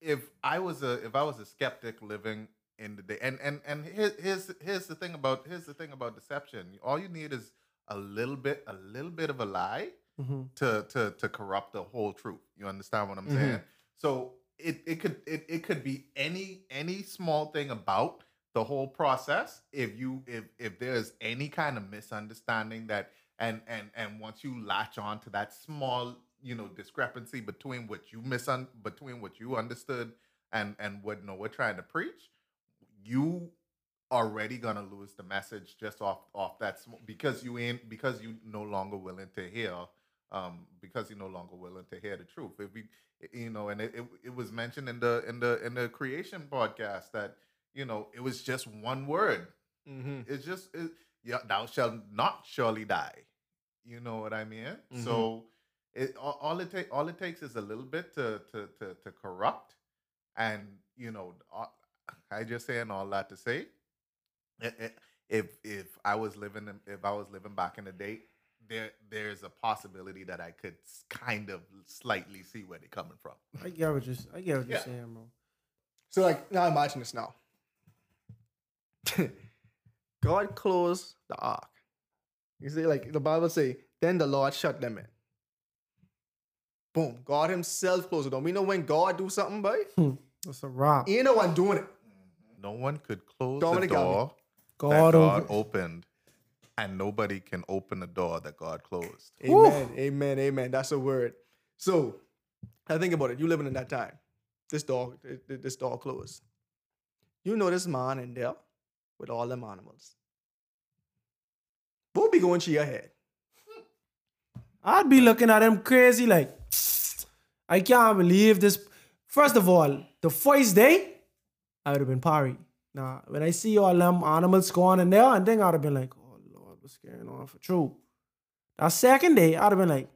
if I was a if I was a skeptic living in the day, and and and here's here's here's the thing about here's the thing about deception. All you need is a little bit a little bit of a lie Mhm. to to to corrupt the whole truth. You understand what I'm Mhm. saying? So it it could it, it could be any any small thing about the whole process if you if if there's any kind of misunderstanding that and and and once you latch on to that small you know discrepancy between what you misun between what you understood and and what Noah trying to preach you already gonna lose the message just off off that sm- because you ain't because you no longer willing to hear um because you're no longer willing to hear the truth. If we you know and it, it, it was mentioned in the in the in the creation podcast that you know it was just one word. Mm-hmm. it's just it, yeah thou shalt not surely die. You know what i mean? So it all, all it take all it takes is a little bit to to to, to corrupt and you know i just saying all that to say i- i- if if i was living if i was living back in the day there there's a possibility that i could kind of slightly see where they're coming from I get what you're I get what you're Yeah. saying, bro. So like now imagine this now. God closed the ark. You see, like the Bible say, then the Lord shut them in. Boom. God himself closed it Don't We know when God do something, boy, hmm, That's a rock. You ain't no one doing it. No one could close Dominic the door God, that God over. opened, and nobody can open the door that God closed. Amen. Amen. Amen. That's a word. So, I think about it. You living in that time. This door, th- th- this door closed. You know this man in there with all them animals. What would be going to your head? I'd be looking at him crazy like, I can't believe this. First of all, the first day, I would have been parry. Nah, when I see all them animals going in there, and then I'd have been like, oh Lord, what's going on for true? That second day, I'd have been like,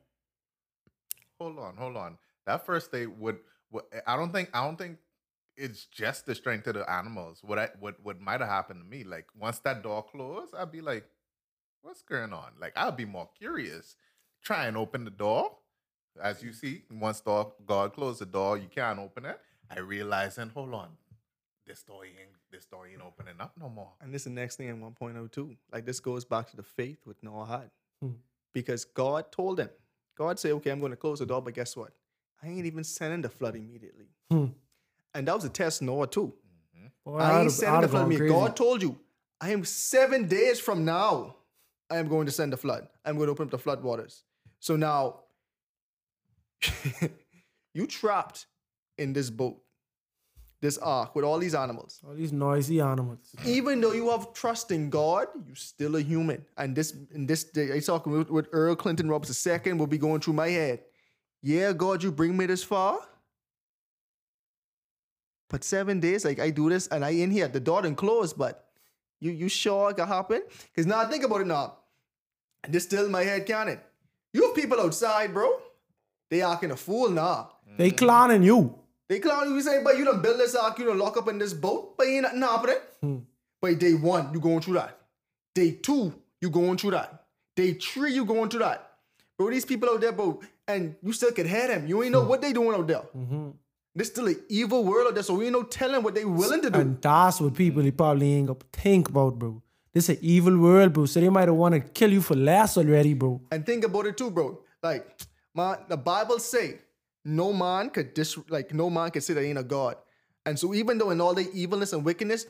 Hold on, hold on. That first day would, would I don't think I don't think it's just the strength of the animals. What I what what might have happened to me, like once that door closed, I'd be like, what's going on? Like I'd be more curious. Try and open the door. As you mm. see, once door God closed the door, you can't open it. I realized and hold on. This door ain't this door ain't opening up no more. And this is the next thing in 1.02. Like this goes back to the faith with Noah had. Hmm. Because God told him, God said, okay, I'm going to close the door, but guess what? I ain't even sending the flood immediately. Hmm. And that was a test Noah too. boy, I ain't have, sending the flood gone me. God told you, I am seven days from now, I am going to send the flood. I'm going to open up the flood waters. So now, you trapped in this boat, this ark with all these animals. All these noisy animals. Even though you have trust in God, you're still a human. And this, in this day, I talking with, with Earl Clinton Roberts II will be going through my head. Yeah, God, you bring me this far. But seven days, like I do this and I in here, the door didn't close, but you you sure it can happen? Because now I think about it now. This still in my head, can it? You have people outside, bro. They acting a fool now. They clowning you. They clown you saying, but you done build this ark, you done lock up in this boat, but ain't nothing happening. Hmm. But day one, you going through that. Day two, you going through that. Day three, you going through that. Bro, these people out there, bro, and you still can hear them. You ain't know hmm. what they doing out there. Mm-hmm. There's still an evil world out there, so we ain't no telling what they willing to do. And that's what people they probably ain't gonna think about, bro. This an evil world, bro. So they might have want to kill you for less already, bro. And think about it too, bro. Like, man, the Bible say no man could dis like no man could say that ain't a God. And so even though in all the evilness and wickedness,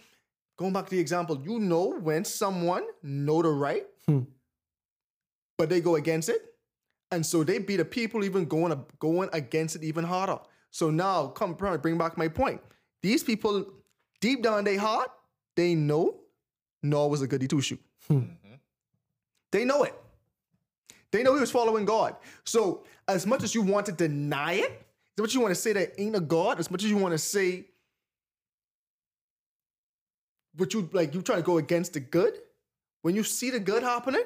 going back to the example, you know when someone know the right, hmm. but they go against it. And so they be the people even going going against it even harder. So now come bring back my point. These people deep down they heart, they know Noah was a goody two shoe. Hmm. Mm-hmm. They know it. They know he was following God. So as much as you want to deny it, as much as you want to say that ain't a God, as much as you want to say but you like you trying to go against the good, when you see the good happening,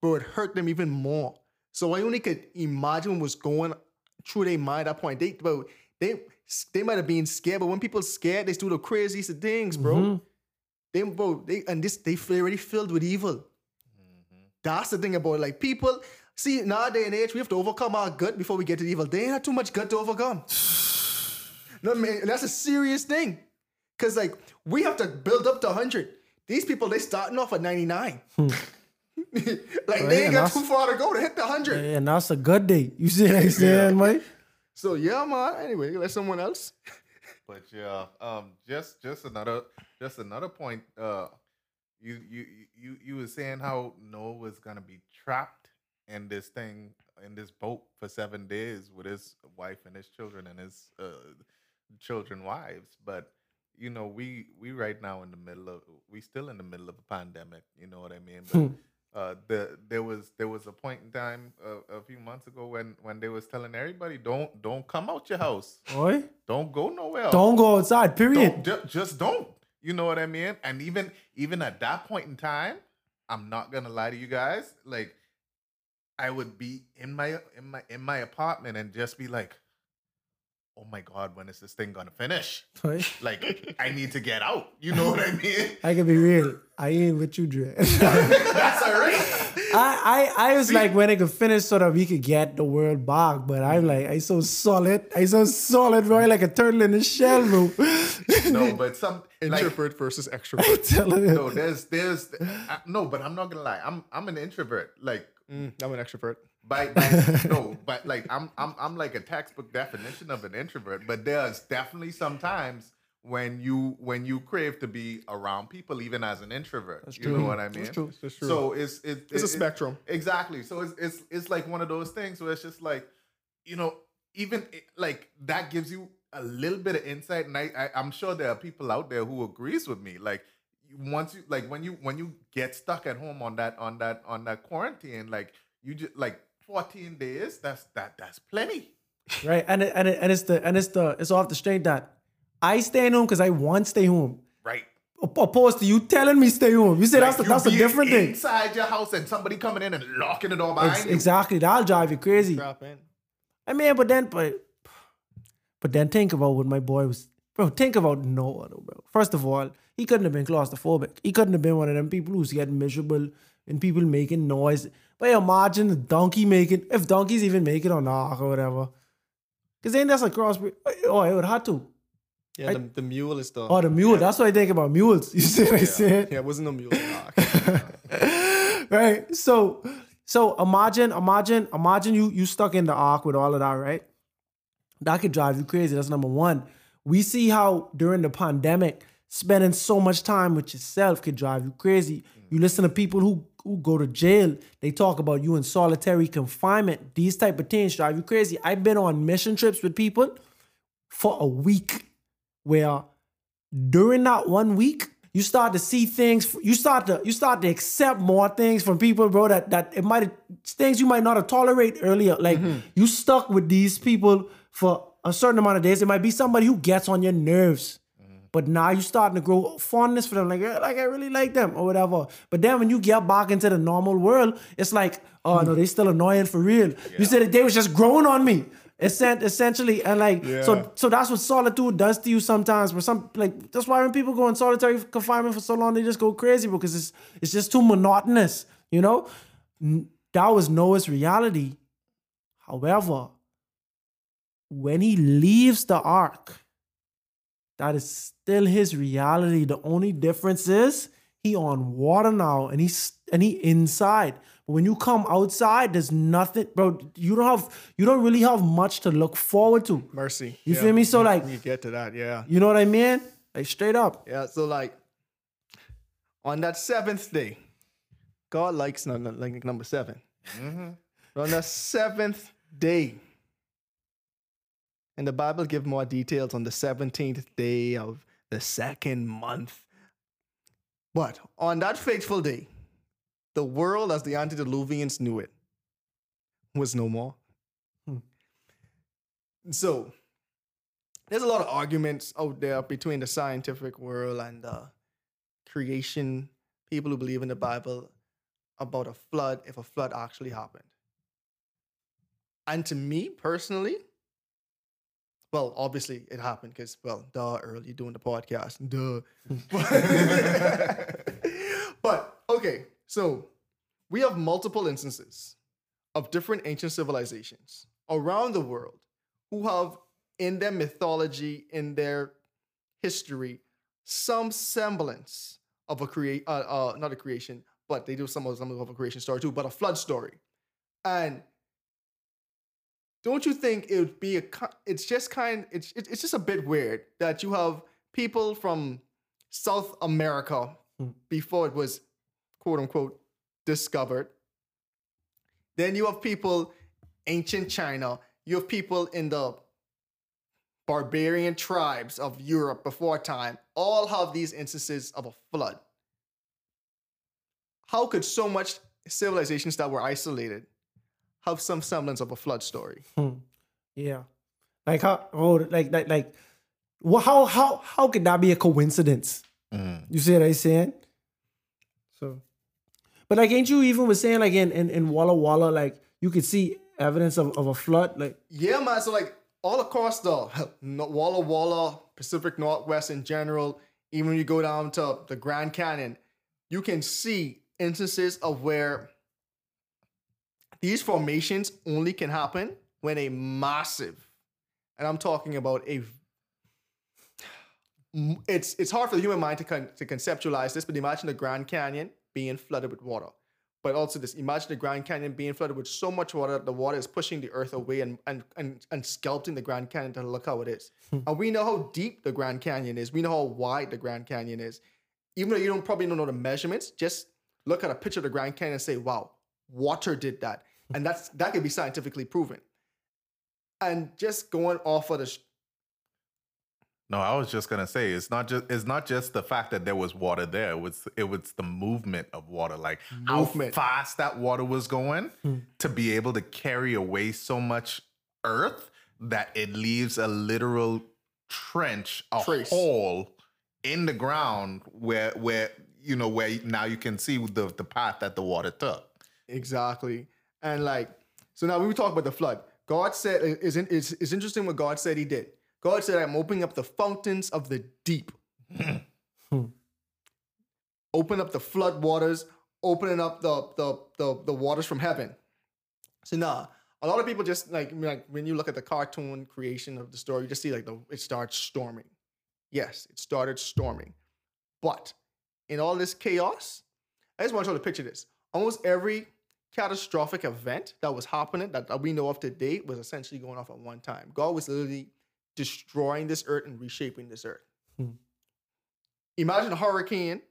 bro, it hurt them even more. So I only could imagine what's going through their mind at that point. They bro, they they might have been scared, but when people scared, they do the craziest of things, bro. Mm-hmm. They bro, they and this they already filled with evil. That's the thing about like people. See, nowadays and age, we have to overcome our gut before we get to the evil. They ain't have too much gut to overcome. no man, that's a serious thing. Cause like we have to build up to 100. These people, they starting off at 99. like they ain't got too far to go to hit the 100. Yeah, And that's a good day. You see what I'm saying, mate? So yeah, man. Anyway, let someone else. But yeah, um, just just another just another point. Uh, you you you you were saying how Noah was gonna be trapped in this thing in this boat for seven days with his wife and his children and his uh, children wives. But you know, we we right now in the middle of we still in the middle of a pandemic. You know what I mean? But uh, the there was there was a point in time uh, a few months ago when when they was telling everybody don't don't come out your house, Boy, don't go nowhere don't go outside, period. don't ju- just don't you know what i mean? And even even at that point in time i'm not gonna lie to you guys like i would be in my in my in my apartment and just be like oh my god when is this thing gonna finish? Boy, like i need to get out. You know what i mean? I can be real. I ain't with you, Dre. that's all right. I, I I was like when it could finish so that we could get the world back, but I'm like I so solid, I so solid, bro, I like a turtle in a shell, bro. no but some like Introvert versus extrovert. Telling no there's there's I, no but i'm not gonna lie. I'm i'm an introvert. Like Mm, I'm an extrovert. By, by no, but like I'm I'm I'm like a textbook definition of an introvert, but there's definitely sometimes when you when you crave to be around people, even as an introvert. you true. know what I mean? That's true. That's true. So it's it, It's a it- spectrum. Exactly. So it's it's it's like one of those things where it's just like, you know, even it- like that gives you a little bit of insight, and I, I I'm sure there are people out there who agrees with me. Like once you like when you when you get stuck at home on that on that on that quarantine, like you just like 14 days. That's that that's plenty. right? And it, and it, and it's the and it's the it's off the straight that I stay home because I want to stay home. Right. Opposed to you telling me stay home. You say that's Like, a, that's a different being thing. Inside your house and somebody coming in and locking the door behind Ex- you. exactly. That'll drive you crazy. Drop in. I mean, but then, but, but then think about what my boy was, bro. Think about Noah, though, bro. First of all, he couldn't have been claustrophobic. He couldn't have been one of them people who's getting miserable and people making noise. But imagine the donkey making, if donkeys even make it on the ark or whatever. Because then that's a crossbreed. Oh, it would have to. Yeah, the, the mule is the. Oh, the mule. That's what I think about mules. You see what I said? yeah, it wasn't a mule. Right? So, so imagine, imagine, imagine you you stuck in the ark with all of that, right? That could drive you crazy. That's number one. We see how during the pandemic, spending so much time with yourself could drive you crazy. You listen to people who who go to jail. They talk about you in solitary confinement. These type of things drive you crazy. I've been on mission trips with people for a week where during that one week, you start to see things. You start to you start to accept more things from people, bro. That that it might things you might not have tolerated earlier. Like mm-hmm. you stuck with these people for a certain amount of days. It might be somebody who gets on your nerves. But now you're starting to grow fondness for them, like like I really like them or whatever. But then when you get back into the normal world, it's like, oh no, they still annoying for real. You said that they was just growing on me. Essentially and like so so that's what solitude does to you sometimes where some like that's why when people go in solitary confinement for so long they just go crazy because it's it's just too monotonous you know that was noah's reality however when he leaves the ark that is still his reality. The only difference is he on water now and he's and he inside. But when you come outside there's nothing bro you don't have you don't really have much to look forward to. Mercy. You Yeah, feel me? So, like- you get to that, yeah, you know what i mean? Like straight up. Yeah. So like, on that seventh day, God likes num- num- like number 7 mm-hmm. On the seventh day, and the Bible give more details on the seventeenth day of the second month. But on that fateful day, the world as the antediluvians knew it was no more. Hmm. So there's a lot of arguments out there between the scientific world and the creation people who believe in the Bible about a flood if a flood actually happened. And to me personally, well, obviously it happened because, well, duh, early doing the podcast, duh. but okay, so we have multiple instances of different ancient civilizations around the world who have in their mythology, in their history, some semblance of a create, uh, uh, not a creation, but they do some of some of a creation story too, but a flood story. And don't you think it would be a? It's just kind. It's it's just a bit weird that you have people from South America hmm. before it was quote unquote discovered. Then you have people ancient China. You have people in the barbarian tribes of Europe before time. All have these instances of a flood. How could so much civilizations that were isolated have some semblance of a flood story? Hmm. yeah. Like how oh like like like well, how how how could that be a coincidence? Mm. You see what i'm saying? So but like ain't you even was saying like in in, in walla walla like you could see evidence of, of a flood like? Yeah, man. So like all across the Walla Walla, Pacific Northwest in general, even when you go down to the Grand Canyon, you can see instances of where these formations only can happen when a massive, and I'm talking about a. It's it's hard for the human mind to con- to conceptualize this, but imagine the Grand Canyon being flooded with water. but also this imagine the Grand Canyon being flooded with so much water that the water is pushing the earth away and and and, and sculpting the Grand Canyon to look how it is. Hmm. and we know how deep the Grand Canyon is. We know how wide the Grand Canyon is. Even though you don't probably don't know the measurements, just look at a picture of the Grand Canyon and say, wow, water did that. And that's that can be scientifically proven. And just going off of the sh- No, I was just gonna say it's not just it's not just the fact that there was water there. It was it was the movement of water, like Movement. how fast that water was going hmm. to be able to carry away so much earth that it leaves a literal trench, a Trace. hole in the ground where where you know where now you can see the the path that the water took. Exactly. And like, so now we talk about the flood. God said, is is is interesting what God said he did. God said, I'm opening up the fountains of the deep. Open up the flood waters, opening up the, the, the, the waters from heaven. So now, a lot of people just like, like when you look at the cartoon creation of the story, you just see like the it starts storming. Yes, it started storming. But in all this chaos, I just want you to picture this. Almost every catastrophic event that was happening that, we know of today was essentially going off at one time. God was literally destroying this earth and reshaping this earth. Hmm. Imagine a hurricane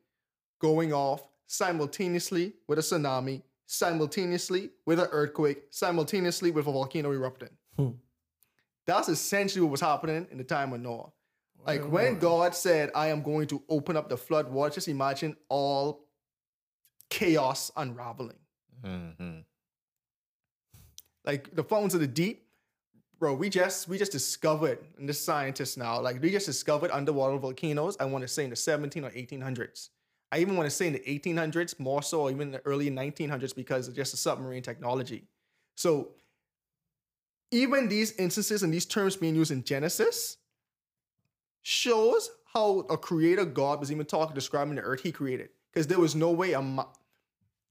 going off simultaneously with a tsunami, simultaneously with an earthquake, simultaneously with a volcano erupting. Hmm. That's essentially what was happening in the time of Noah. Like when God said, I am going to open up the flood water, just imagine all chaos unraveling. Mhm. Like the phones of the deep, bro, we just we just discovered, and the scientists now, like we just discovered underwater volcanoes, I want to say in the 17 or 1800s. I even want to say in the 1800s, more so, or even in the early 1900s, because of just the submarine technology. So even these instances and these terms being used in Genesis shows how a creator God was even talking, describing the earth he created. Because there was no way a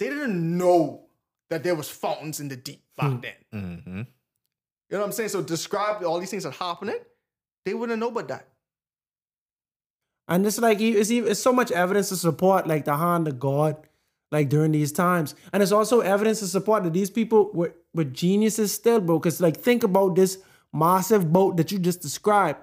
they didn't know that there was fountains in the deep back then. Mhm. You know what I'm saying? So describe all these things that happening, they wouldn't know about that. And it's like it's, it's so much evidence to support like the hand of God, like during these times. And it's also evidence to support that these people were, were geniuses still, bro. Because like think about this massive boat that you just described.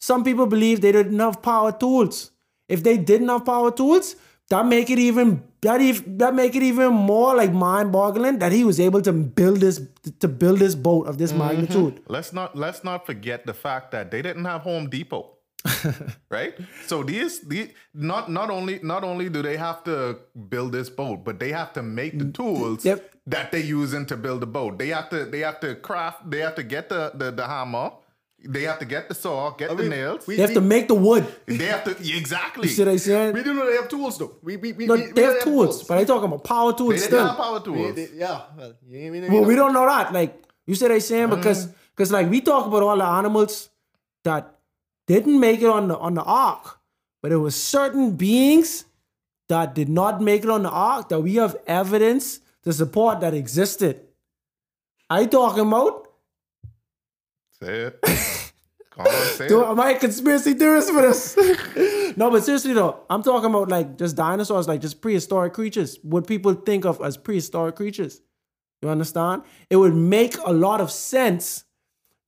Some people believe they didn't have power tools. If they didn't have power tools, that make it even that ev- that make it even more like mind-boggling that he was able to build this to build this boat of this mm-hmm. magnitude. Let's not let's not forget the fact that they didn't have Home Depot. right? So these these not not only not only do they have to build this boat, but they have to make the mm, tools Yep. that they're using to build the boat. They have to they have to craft, they have to get the the, the hammer, they have to get the saw, get the mean, nails. we- They have to make the wood. they have to exactly. Oh, See what I'm saying? We do know they have tools though. We, we, we, No, we- we they know have tools, but I talking about power tools didn't still. have power They- tools. they- yeah, well, you, you, you Well, we don't know that. Like you said, I saying mm-hmm. because because like we talk about all the animals that didn't make it on the on the ark, but there was certain beings that did not make it on the ark that we have evidence to support that existed. I talking about. Say it. Come on, say Do, it. am I a conspiracy theorist for this? no, but seriously though, I'm talking about like just dinosaurs, like just prehistoric creatures. What people think of as prehistoric creatures. You understand? It would make a lot of sense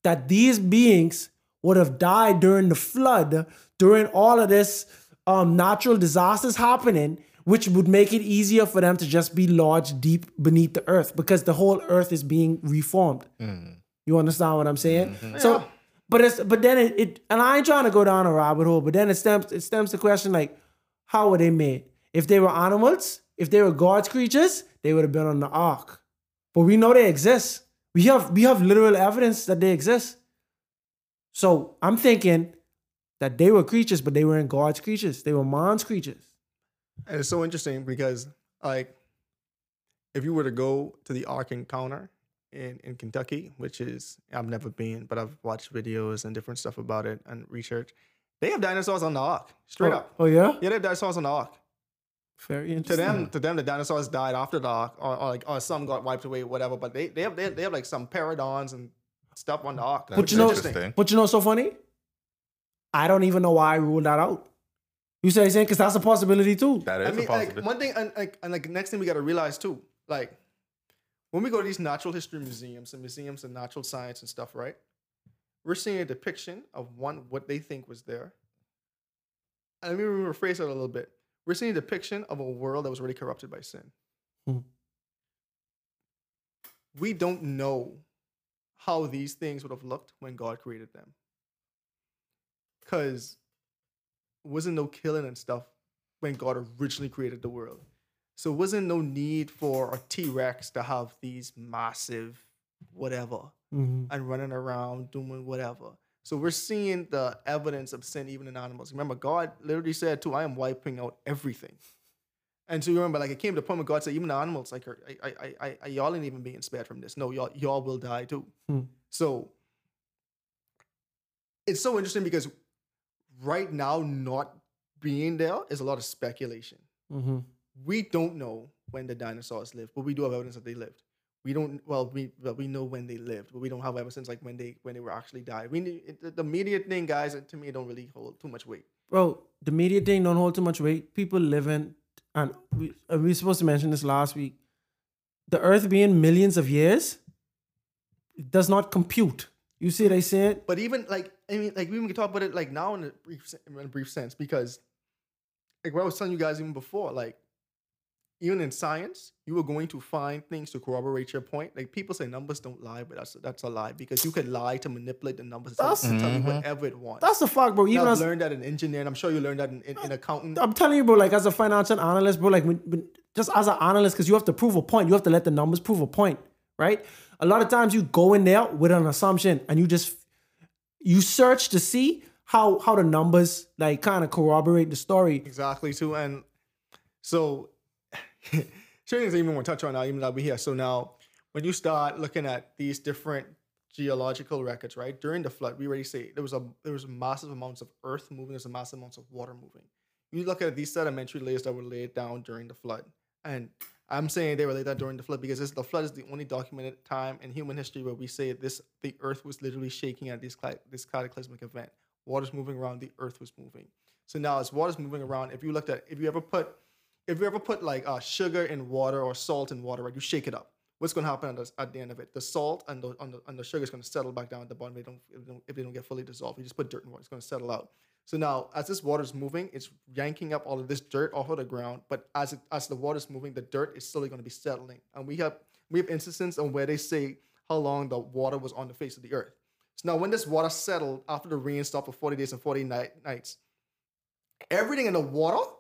that these beings would have died during the flood, during all of this um, natural disasters happening, which would make it easier for them to just be lodged deep beneath the earth because the whole earth is being reformed. You understand what I'm saying? Mm-hmm. So, but it's but then it, it and I ain't trying to go down a rabbit hole, but then it stems it stems the question like, how were they made? If they were animals, if they were God's creatures, they would have been on the ark. But we know they exist. We have we have literal evidence that they exist. So I'm thinking that they were creatures, but they weren't God's creatures. They were man's creatures. And it's so interesting because, like, if you were to go to the Ark Encounter in, in Kentucky, which is, I've never been, but I've watched videos and different stuff about it and research, they have dinosaurs on the Ark, straight oh, up. Oh yeah? Yeah, they have dinosaurs on the Ark. Very interesting. To them, to them, the dinosaurs died after the Ark, or, or like, or some got wiped away, whatever. But they, they have, they, they have like some paradons and stuff on the Ark. That's But you know, interesting. but you know, what's so funny. I don't even know why I ruled that out. You say saying because that's a possibility too. That is I mean, a possibility. like one thing, and like, and like next thing we got to realize too, like when we go to these natural history museums and museums of natural science and stuff, right? We're seeing a depiction of one what they think was there. And let me rephrase that a little bit. We're seeing a depiction of a world that was already corrupted by sin. Hmm. We don't know how these things would have looked when God created them. Because wasn't no killing and stuff when God originally created the world. So it wasn't no need for a T-Rex to have these massive whatever Mhm. and running around doing whatever. So we're seeing the evidence of sin even in animals. Remember, God literally said too, I am wiping out everything. And so you remember, like it came to the point where God said, even the animals, like I, I, I, I, y'all ain't even being spared from this. No, y'all, y'all will die too. Hmm. So it's so interesting because right now, not being there is a lot of speculation. Mhm. We don't know when the dinosaurs lived, but we do have evidence that they lived. We don't. Well, we well, we know when they lived, but we don't have evidence like when they when they were actually died. We it, the- media thing, guys. To me, don't really hold too much weight. Bro, the media thing don't hold too much weight. People living, and we, we were supposed to mention this last week. The Earth being millions of years does not compute. You see what I said? But even like I mean, like we can talk about it like now in a brief in a brief sense because like what I was telling you guys even before, like even in science, you are going to find things to corroborate your point. Like people say numbers don't lie, but that's that's a lie because you can lie to manipulate the numbers to tell, That's- to tell you whatever it wants. That's the fact, bro. Even I've learned that in engineering. I'm sure you learned that in, in, in accounting. I'm telling you, bro, like as a financial analyst, bro, like when, when, just as an analyst, because you have to prove a point, you have to let the numbers prove a point, right? A lot of times you go in there with an assumption and you just you search to see how how the numbers like kind of corroborate the story. Exactly too. And so certain things I even want to touch on now, even though we're here. So now when you start looking at these different geological records, right? During the flood, we already say there was a there was massive amounts of earth moving, there's a massive amounts of water moving. You look at these sedimentary layers that were laid down during the flood. And I'm saying they were laid down during the flood because this, the flood is the only documented time in human history where we say this the earth was literally shaking at this, this cataclysmic event. Water's moving around, the earth was moving. So now as water's moving around, if you looked at if you ever put if you ever put like uh, sugar in water or salt in water, right, you shake it up. What's going to happen at the, at the end of it? The salt and the, and the, and the sugar is going to settle back down at the bottom. If they, don't, if, they don't, get fully dissolved, you just put dirt in water, it's going to settle out. So now, as this water is moving, it's yanking up all of this dirt off of the ground. But as it, as the water is moving, the dirt is slowly going to be settling. And we have we have instances on where they say how long the water was on the face of the earth. So now, when this water settled after the rain stopped for 40 days and 40 night, nights, everything in the water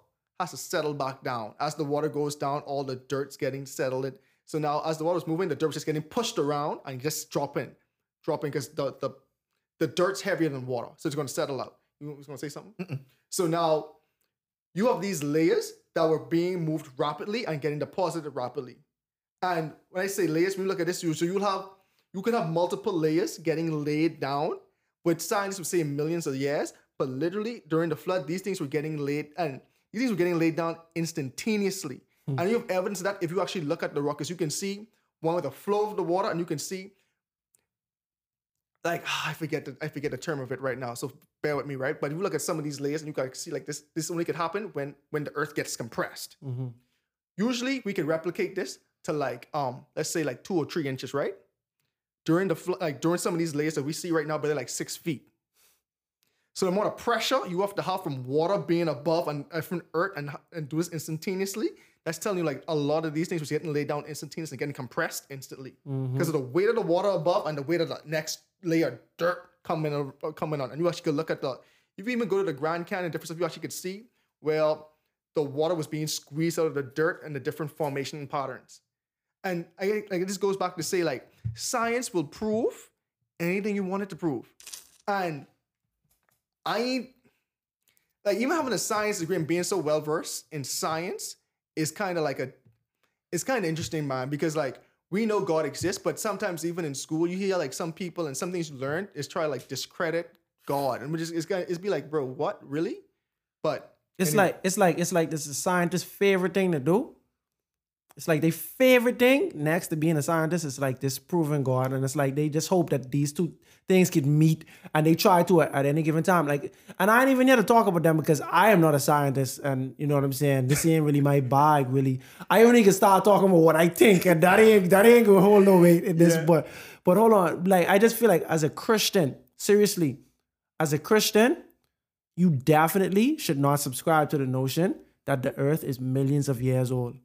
has to settle back down. As the water goes down, all the dirt's getting settled. in. So now, as the water's moving, the dirt's just getting pushed around and just dropping, dropping because the, the the dirt's heavier than water, so it's going to settle out. You was going to say something? So now you have these layers that were being moved rapidly and getting deposited rapidly. And when I say layers, when you look at this, you so you'll have you could have multiple layers getting laid down, which scientists would say millions of years. But literally during the flood, these things were getting laid and these were getting laid down instantaneously. And you have evidence of that if you actually look at the rockets, you can see one with the flow of the water, and you can see like I forget the I forget the term of it right now. So bear with me, right? But if you look at some of these layers, and you can see like this, this only could happen when when the earth gets compressed. Mhm. Usually we can replicate this to like um let's say like two or three inches, right? During the like during some of these layers that we see right now, but they're like six feet. So the amount of pressure you have to have from water being above and from earth and and do this instantaneously, that's telling you like a lot of these things was getting laid down instantaneously, getting compressed instantly because of the weight of the water above and the weight of the next layer of dirt coming on, uh, coming on. And you actually could look at the if you even go to the Grand Canyon, different stuff, you actually could see where the water was being squeezed out of the dirt and the different formation patterns. And I like this goes back to say like science will prove anything you want it to prove. And I like even having a science degree and being so well versed in science is kind of like a it's kind of interesting, man, because like we know God exists, but sometimes even in school you hear like some people and some things you learn is try to like discredit God. And we just it's gonna it's be like, bro, what? Really? But It's anyway. like it's like it's like this is scientist's favorite thing to do. It's like their favorite thing next to being a scientist is like disproving God, and it's like they just hope that these two things could meet, and they try to at, at any given time. Like, and I ain't even here to talk about them because I am not a scientist, and you know what I'm saying. This ain't really my bag, really. I only can start talking about what I think, and that ain't that ain't gonna hold no weight in this. But but hold on, like I just feel like as a Christian, seriously, as a Christian, you definitely should not subscribe to the notion that the earth is millions of years old.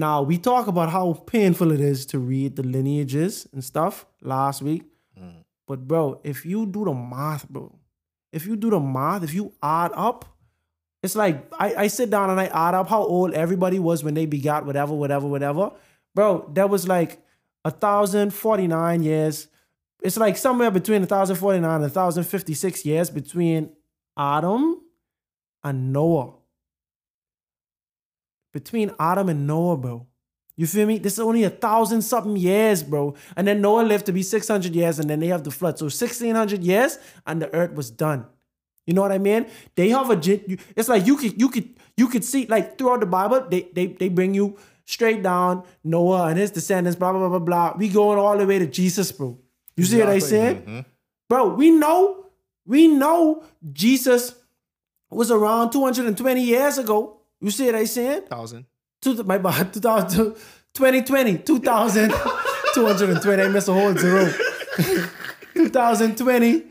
Now, we talk about how painful it is to read the lineages and stuff last week. But, bro, if you do the math, bro, if you do the math, if you add up, it's like I, I sit down and I add up how old everybody was when they begot whatever, whatever, whatever. Bro, that was like a thousand forty nine years. It's like somewhere between a thousand forty nine and a thousand fifty six years between Adam and Noah. Between Adam and Noah, bro. You feel me? This is only a thousand something years, bro. And then Noah lived to be 600 years and then they have the flood. So 1600 years and the earth was done. You know what I mean? They have a it's like you could you could you could see like throughout the Bible, they they they bring you straight down Noah and his descendants, blah blah blah blah blah. We going all the way to Jesus, bro. You see what I saying? Mm-hmm. Bro, we know, we know Jesus was around 220 years ago. You see what I saying? Thousand. Two, my bad, 2000, 2020, 2000, 220. I missed a whole zero. 2020,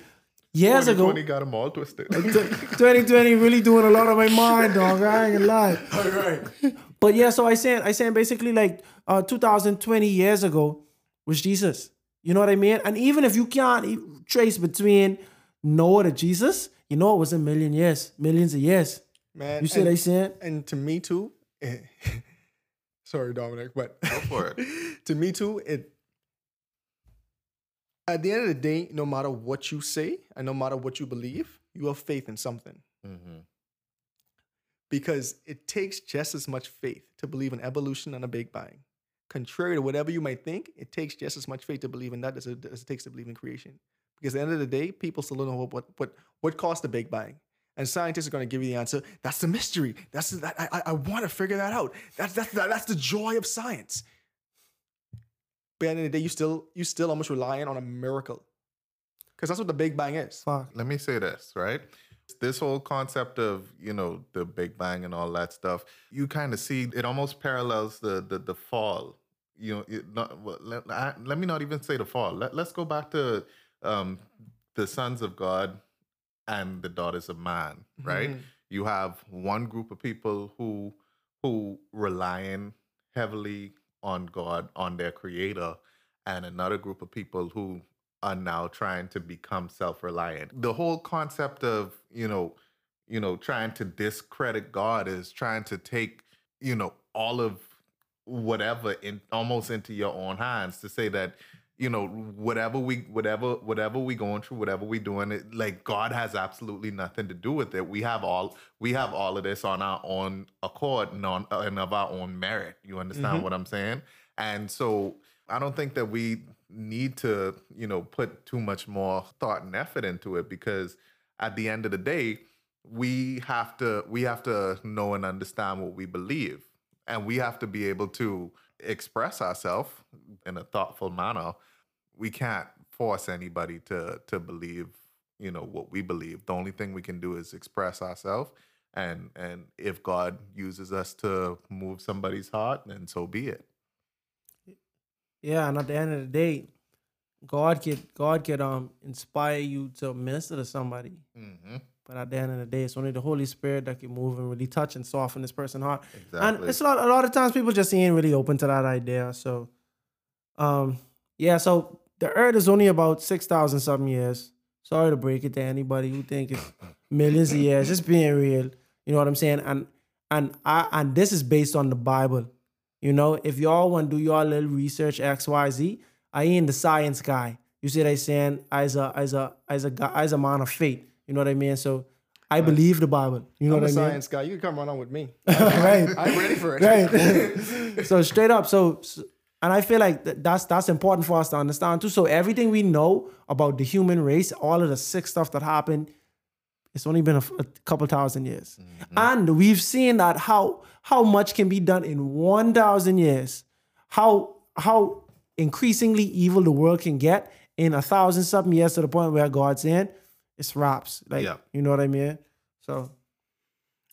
years ago. 2020 got them all twisted. 2020 really doing a lot on my mind, dog. I ain't gonna lie. All right. But yeah, so I saying, I saying basically like uh 2020 years ago was Jesus. You know what I mean? And even if you can't trace between Noah to Jesus, you know it was a million years, millions of years. Man, You see they what I saying? and to me too. eh, sorry, Dominic, but Go for it. to me too, it at the end of the day, no matter what you say and no matter what you believe, you have faith in something. Mhm. Because it takes just as much faith to believe in evolution and a Big Bang. Contrary to whatever you might think, it takes just as much faith to believe in that as it, as it takes to believe in creation. Because at the end of the day, people still don't know what what what caused the Big Bang. And scientists are going to give you the answer. That's the mystery. That's that, I, I, want to figure that out. That's that's that, that's the joy of science. But at the end of the day, you still you still almost relying on a miracle, because that's what the Big Bang is. Fuck. let me say this, right? This whole concept of, you know, the Big Bang and all that stuff, you kind of see it almost parallels the the, the fall. You know, it not, let, let me not even say the fall. Let, let's go back to um, the sons of God and the daughters of man, right? Mhm. You have one group of people who who relying heavily on God, on their creator, and another group of people who are now trying to become self-reliant. The whole concept of, you know, you know, trying to discredit God is trying to take, you know, all of whatever in almost into your own hands to say that you know whatever we whatever whatever we going through whatever we doing it like god has absolutely nothing to do with it. We have all we have all of this on our own accord and on and of our own merit. You understand mm-hmm. what i'm saying? And so i don't think that we need to you know put too much more thought and effort into it because at the end of the day we have to we have to know and understand what we believe. And we have to be able to express ourselves in a thoughtful manner we can't force anybody to to believe you know what we believe the only thing we can do is express ourselves and and if god uses us to move somebody's heart then so be it Yeah, and at the end of the day, God could God could um inspire you to minister to somebody. mm-hmm. But at the end of the day, it's only the Holy Spirit that can move and really touch and soften this person's heart. exactly. And it's a lot a lot of times people just ain't really open to that idea. So um yeah, so the earth is only about six thousand something years. Sorry to break it to anybody who think it's millions of years. Just being real. You know what I'm saying? And and I and this is based on the Bible. You know, if y'all want to do your little research X, Y, Z, I ain't the science guy. You see what I'm saying? As a as a as a guy as a man of faith. You know what I mean? So I believe the Bible. You know I'm what I mean? science guy. You can come run on with me. right. I'm ready for it. Right. so straight up, so, so- and I feel like th- that's that's important for us to understand too. So everything we know about the human race, all of the sick stuff that happened, It's only been a couple thousand years, mm-hmm. and we've seen that how how much can be done in one thousand years. How how increasingly evil the world can get in a thousand something years to the point where God's in, it's wraps. Like Yeah. you know what I mean. So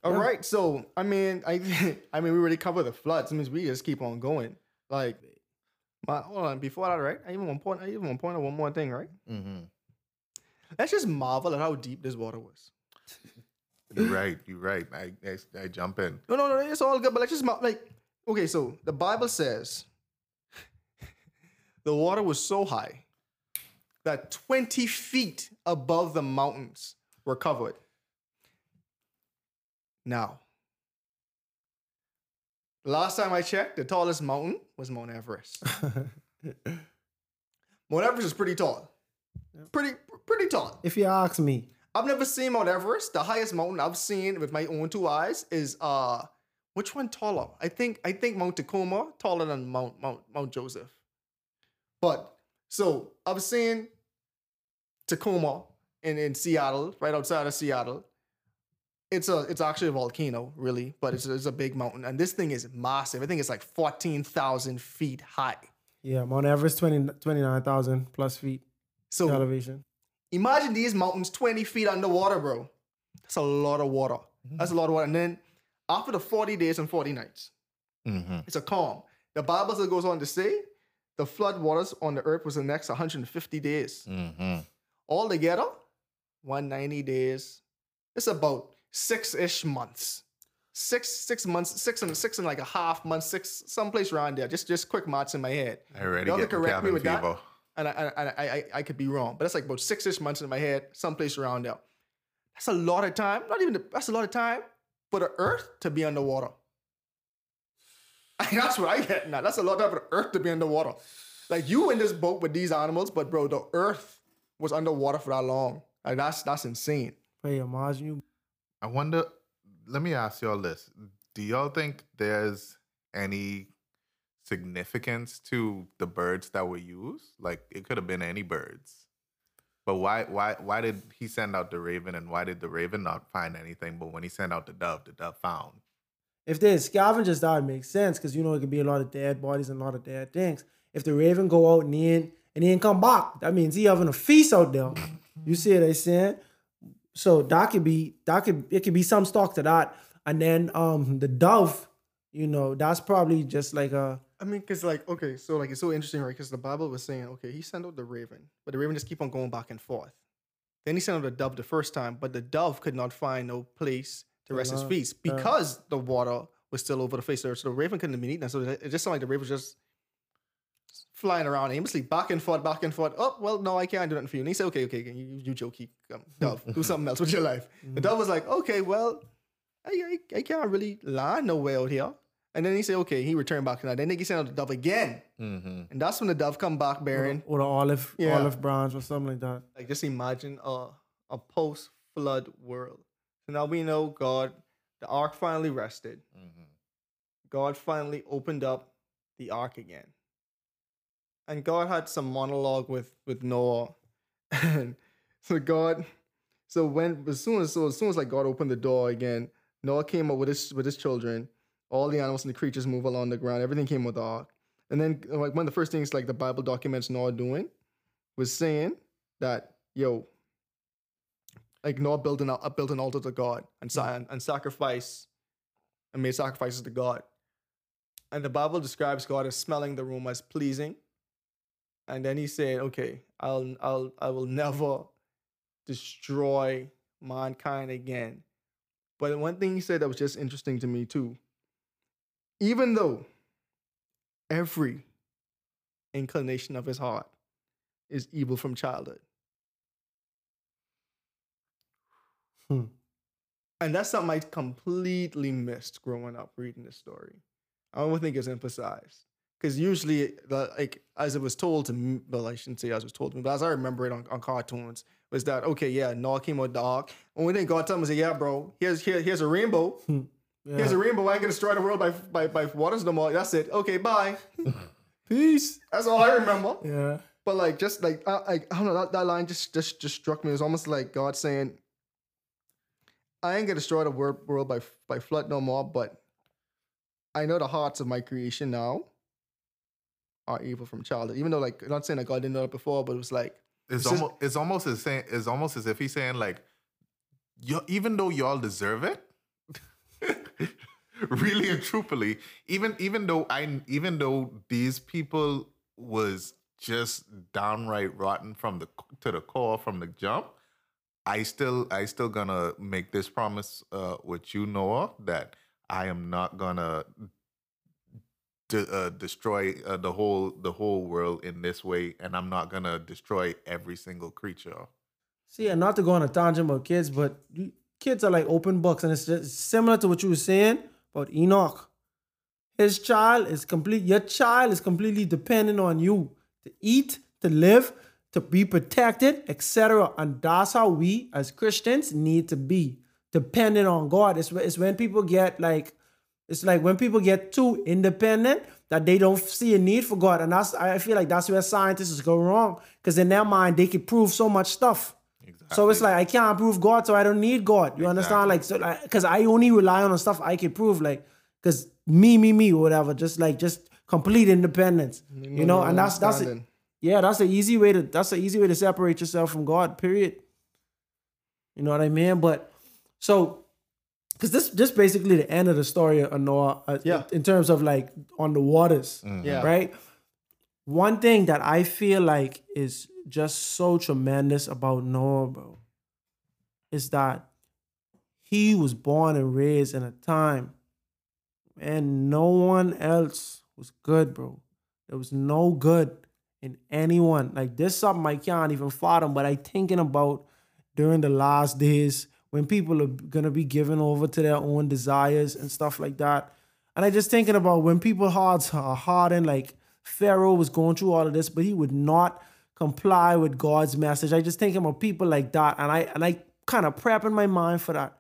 All Yeah. right, so I mean, I I mean, we already covered the floods. I mean, we just keep on going. Like, my, hold on. Before that, right? I even one point. I even one point. Out one more thing, right? Mm-hmm. Let's just marvel at how deep this water was. You're right. You're right. I, I I jump in. No, no, no. It's all good. But let's just mar- like, okay. So the Bible says the water was so high that twenty feet above the mountains were covered. Now, last time I checked, the tallest mountain was Mount Everest. Mount Everest is pretty tall. Pretty, pretty tall. if you ask me, I've never seen Mount Everest. The highest mountain I've seen with my own two eyes is uh which one taller? I think I think Mount Tacoma taller than Mount Mount Mount Joseph. But so I've seen Tacoma in, in Seattle, right outside of Seattle. It's a it's actually a volcano, really, but it's, it's a big mountain. And this thing is massive. I think it's like 14,000 feet high. yeah, Mount Everest 20, 29,000 plus feet So elevation. Imagine these mountains 20 feet underwater, bro. That's a lot of water. That's a lot of water. And then after the 40 days and 40 nights, Mm-hmm. it's a calm. The Bible still goes on to say the flood waters on the earth was the next 150 days. Mm-hmm. Altogether, 190 days. It's about six-ish months. Six, six months, six and six and like a half months, six, someplace around there. Just just quick maths in my head. I already Y'all get can correct me cabin with that. and I, and I, I, I could be wrong, but that's like about six-ish months in my head, someplace around there. That's a lot of time. Not even that's a lot of time for the Earth to be underwater. that's what I get now. That's a lot of time for the Earth to be underwater. Like you in this boat with these animals, but bro, the Earth was underwater for that long. Like that's that's insane. Hey, imagine you. I wonder. Let me ask y'all this: Do y'all think there's any significance to the birds that were used? Like it could have been any birds, but why? Why? Why did he send out the raven, and why did the raven not find anything? But when he sent out the dove, the dove found. If there's scavengers, that would make sense because you know it could be a lot of dead bodies and a lot of dead things. If the raven go out and he ain't, and he ain't come back, that means he having a feast out there. You see what I'm saying? So that could be that could it could be some stock to that. And then um the dove, you know, that's probably just like a I mean, cause like okay, so like it's so interesting, right? Because the Bible was saying, okay, he sent out the raven, but the raven just keep on going back and forth. Then he sent out the dove the first time, but the dove could not find no place to rest his Uh, feet uh. because the water was still over the face of the earth. So the raven couldn't have been eaten. So it it just sounded like the raven was just flying around aimlessly, back and forth, back and forth. Oh, well, no, I can't do nothing for you. And he said, okay, okay, okay you, you jokey, um, dove, do something else with your life. The dove was like, okay, well, I, I, I can't really land nowhere out here. And then he said, okay, he returned back to that. Then he sent out the dove again. Mm-hmm. And that's when the dove come back bearing. or the olive Yeah. olive branch or something like that. Like just imagine a, a post flood world. So now we know God, the ark finally rested. Mm-hmm. God finally opened up the ark again. And God had some monologue with with Noah. And so God, so when as soon as so as soon as like God opened the door again, Noah came up with his with his children. All the animals and the creatures move along the ground. Everything came with the ark. And then like one of the first things like the Bible documents Noah doing was saying that yo, like Noah built an uh, built an altar to God and sa- and, and sacrifice and made sacrifices to God. And the Bible describes God as smelling the room as pleasing. And then he said, "Okay, I'll I'll I will never destroy mankind again." But one thing he said that was just interesting to me too. Even though every inclination of his heart is evil from childhood. Hmm. And that's something I completely missed growing up reading this story. I don't think it's emphasized. Because usually, like as it was told to me, well, I shouldn't say as it was told to me, but as I remember it on, on cartoons, was that okay? Yeah, Noah came out dark. Only thing God told him was, "Yeah, bro, here's here, here's a rainbow. Yeah. Here's a rainbow. I ain't gonna destroy the world by by by waters no more. That's it. Okay, bye. Peace. That's all I remember. Yeah. But like, just like, I, I, I don't know, that, that line just just just struck me. It was almost like God saying, I ain't gonna destroy the wor- world by by flood no more, but I know the hearts of my creation now are evil from childhood. Even though, like, I'm not saying that God didn't know it before, but it was like, It's, almost it's almost as saying it's almost as if he's saying like, you even though y'all deserve it, really and truthfully, even even though I even though these people was just downright rotten from the to the core from the jump, I still I still gonna make this promise uh, with you, Noah, that I am not gonna de- uh, destroy uh, the whole the whole world in this way, and I'm not gonna destroy every single creature. See, and not to go on a tangent about kids, but kids are like open books, and it's just similar to what you were saying about Enoch. His child is complete. Your child is completely dependent on you to eat, to live, to be protected, etc. And that's how we as Christians need to be dependent on God. It's, it's when people get like, it's like when people get too independent that they don't see a need for God, and that's I feel like that's where scientists go wrong because in their mind they can prove so much stuff. So it's like I can't prove God, so I don't need God. You understand? Like so, like because I only rely on the stuff I can prove. Like because me, me, me, whatever. Just like just complete independence. You know, and that's that's it. Yeah, that's the easy way to that's the easy way to separate yourself from God. Period. You know what I mean? But so because this this basically the end of the story of Noah. Uh, Yeah. In terms of like on the waters. Yeah. Right. One thing that I feel like is just so tremendous about Noah, bro, is that he was born and raised in a time and no one else was good, bro. There was no good in anyone. Like this something I can't even fathom, but I thinking about during the last days when people are gonna be given over to their own desires and stuff like that. And I just thinking about when people hearts are hardened, like Pharaoh was going through all of this, but he would not comply with God's message. I just thinking about people like that, and I and I kind of prepping my mind for that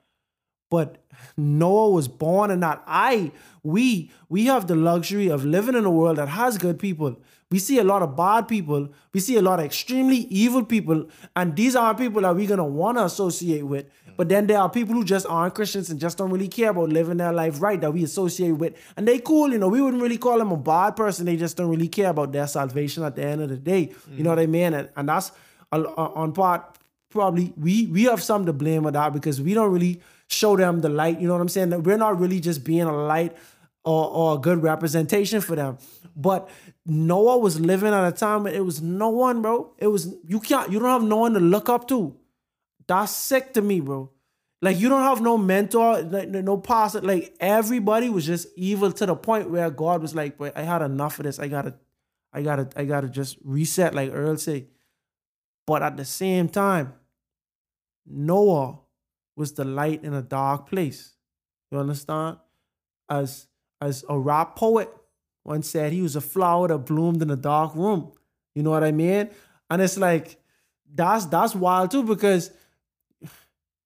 but Noah was born in that. I, we, we have the luxury of living in a world that has good people. We see a lot of bad people. We see a lot of extremely evil people, and these are people that we're gonna want to associate with. But then there are people who just aren't Christians and just don't really care about living their life right that we associate with, and they cool. You know, we wouldn't really call them a bad person. They just don't really care about their salvation at the end of the day. You know what I mean? And, and that's a- a- on part probably we we have some to blame with that because we don't really show them the light. You know what I'm saying? That we're not really just being a light or, or a good representation for them. But Noah was living at a time when it was no one, bro. It was you can't you don't have no one to look up to. That's sick to me, bro. Like you don't have no mentor, like, no pastor. Like everybody was just evil to the point where God was like, "But I had enough of this. I gotta, I gotta, I gotta just reset." Like Earl say. But at the same time, Noah was the light in a dark place. You understand? As as a rap poet once said, he was a flower that bloomed in a dark room. You know what I mean? And it's like that's that's wild too because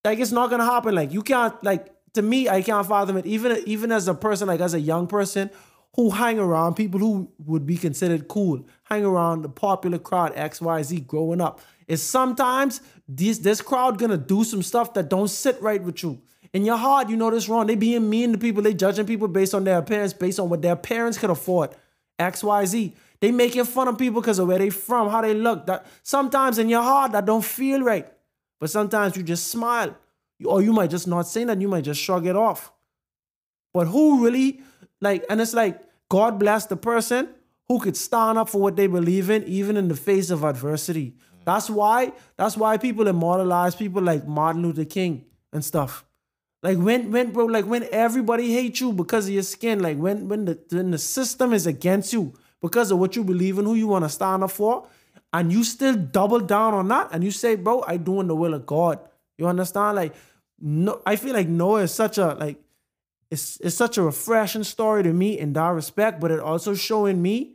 like it's not gonna happen. Like you can't like to me, I can't fathom it. Even even as a person, like as a young person who hang around people who would be considered cool, hang around the popular crowd X Y Z growing up. Is sometimes this this crowd gonna do some stuff that don't sit right with you. In your heart, you know this wrong. They being mean to people. They judging people based on their appearance, based on what their parents could afford. X Y Z. They making fun of people because of where they from, how they look. That sometimes in your heart that don't feel right. But sometimes you just smile. Or you might just not say that. You might just shrug it off. But who really, like, and it's like, God bless the person who could stand up for what they believe in, even in the face of adversity. Mm. That's why, that's why people immortalize people like Martin Luther King and stuff. Like when, when, bro, like when everybody hates you because of your skin, like when, when the, when the system is against you because of what you believe in, who you want to stand up for, and you still double down on that, and you say, bro, I doing the will of God. You understand? Like, no, I feel like Noah is such a like, it's it's such a refreshing story to me in that respect, but it also showing me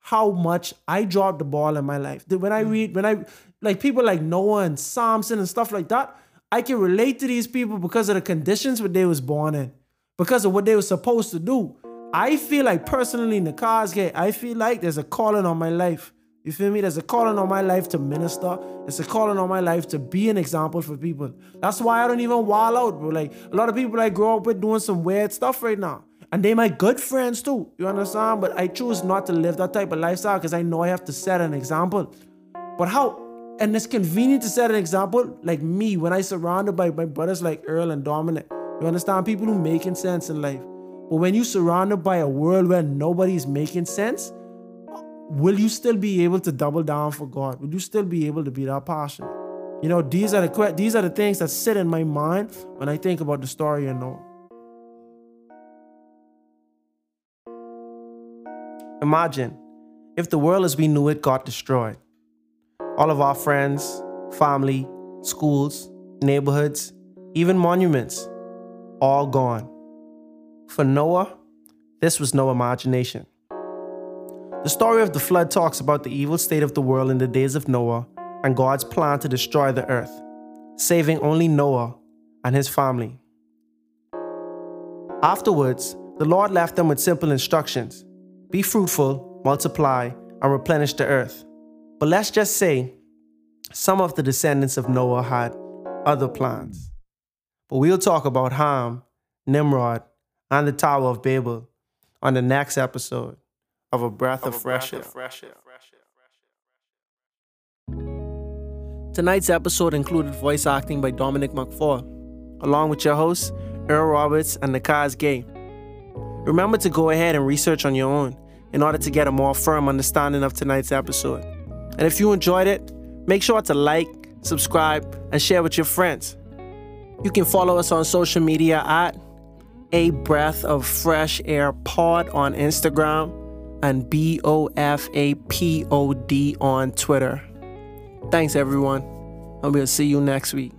how much I dropped the ball in my life. When I hmm. read, when I like people like Noah and Samson and stuff like that, I can relate to these people because of the conditions what they was born in, because of what they were supposed to do. I feel like personally, in the Nakazge, I feel like there's a calling on my life. You feel me? There's a calling on my life to minister. It's a calling on my life to be an example for people. That's why I don't even wall out, bro. Like a lot of people I grow up with doing some weird stuff right now. And they my good friends too. You understand? But I choose not to live that type of lifestyle because I know I have to set an example. But how and it's convenient to set an example like me when I surrounded by my brothers like Earl and Dominic. You understand? People who making sense in life. But when you surrounded by a world where nobody's making sense, will you still be able to double down for God? Will you still be able to be that passionate? You know, these are the these are the things that sit in my mind when I think about the story of Noah. Imagine if the world as we knew it got destroyed. All of our friends, family, schools, neighborhoods, even monuments, all gone. For Noah, this was no imagination. The story of the flood talks about the evil state of the world in the days of Noah and God's plan to destroy the earth, saving only Noah and his family. Afterwards, the Lord left them with simple instructions be fruitful, multiply, and replenish the earth. But let's just say some of the descendants of Noah had other plans. But we'll talk about Ham, Nimrod, and the Tower of Babel on the next episode of A Breath of, of, fresh, air. fresh Air. Tonight's episode included voice acting by Dominic McFall, along with your hosts, Earl Roberts and Nakaz Gay. Remember to go ahead and research on your own in order to get a more firm understanding of tonight's episode. And if you enjoyed it, make sure to like, subscribe, and share with your friends. You can follow us on social media at A Breath of Fresh Air Pod on Instagram and B O F A P O D on Twitter. Thanks, everyone, and we'll see you next week.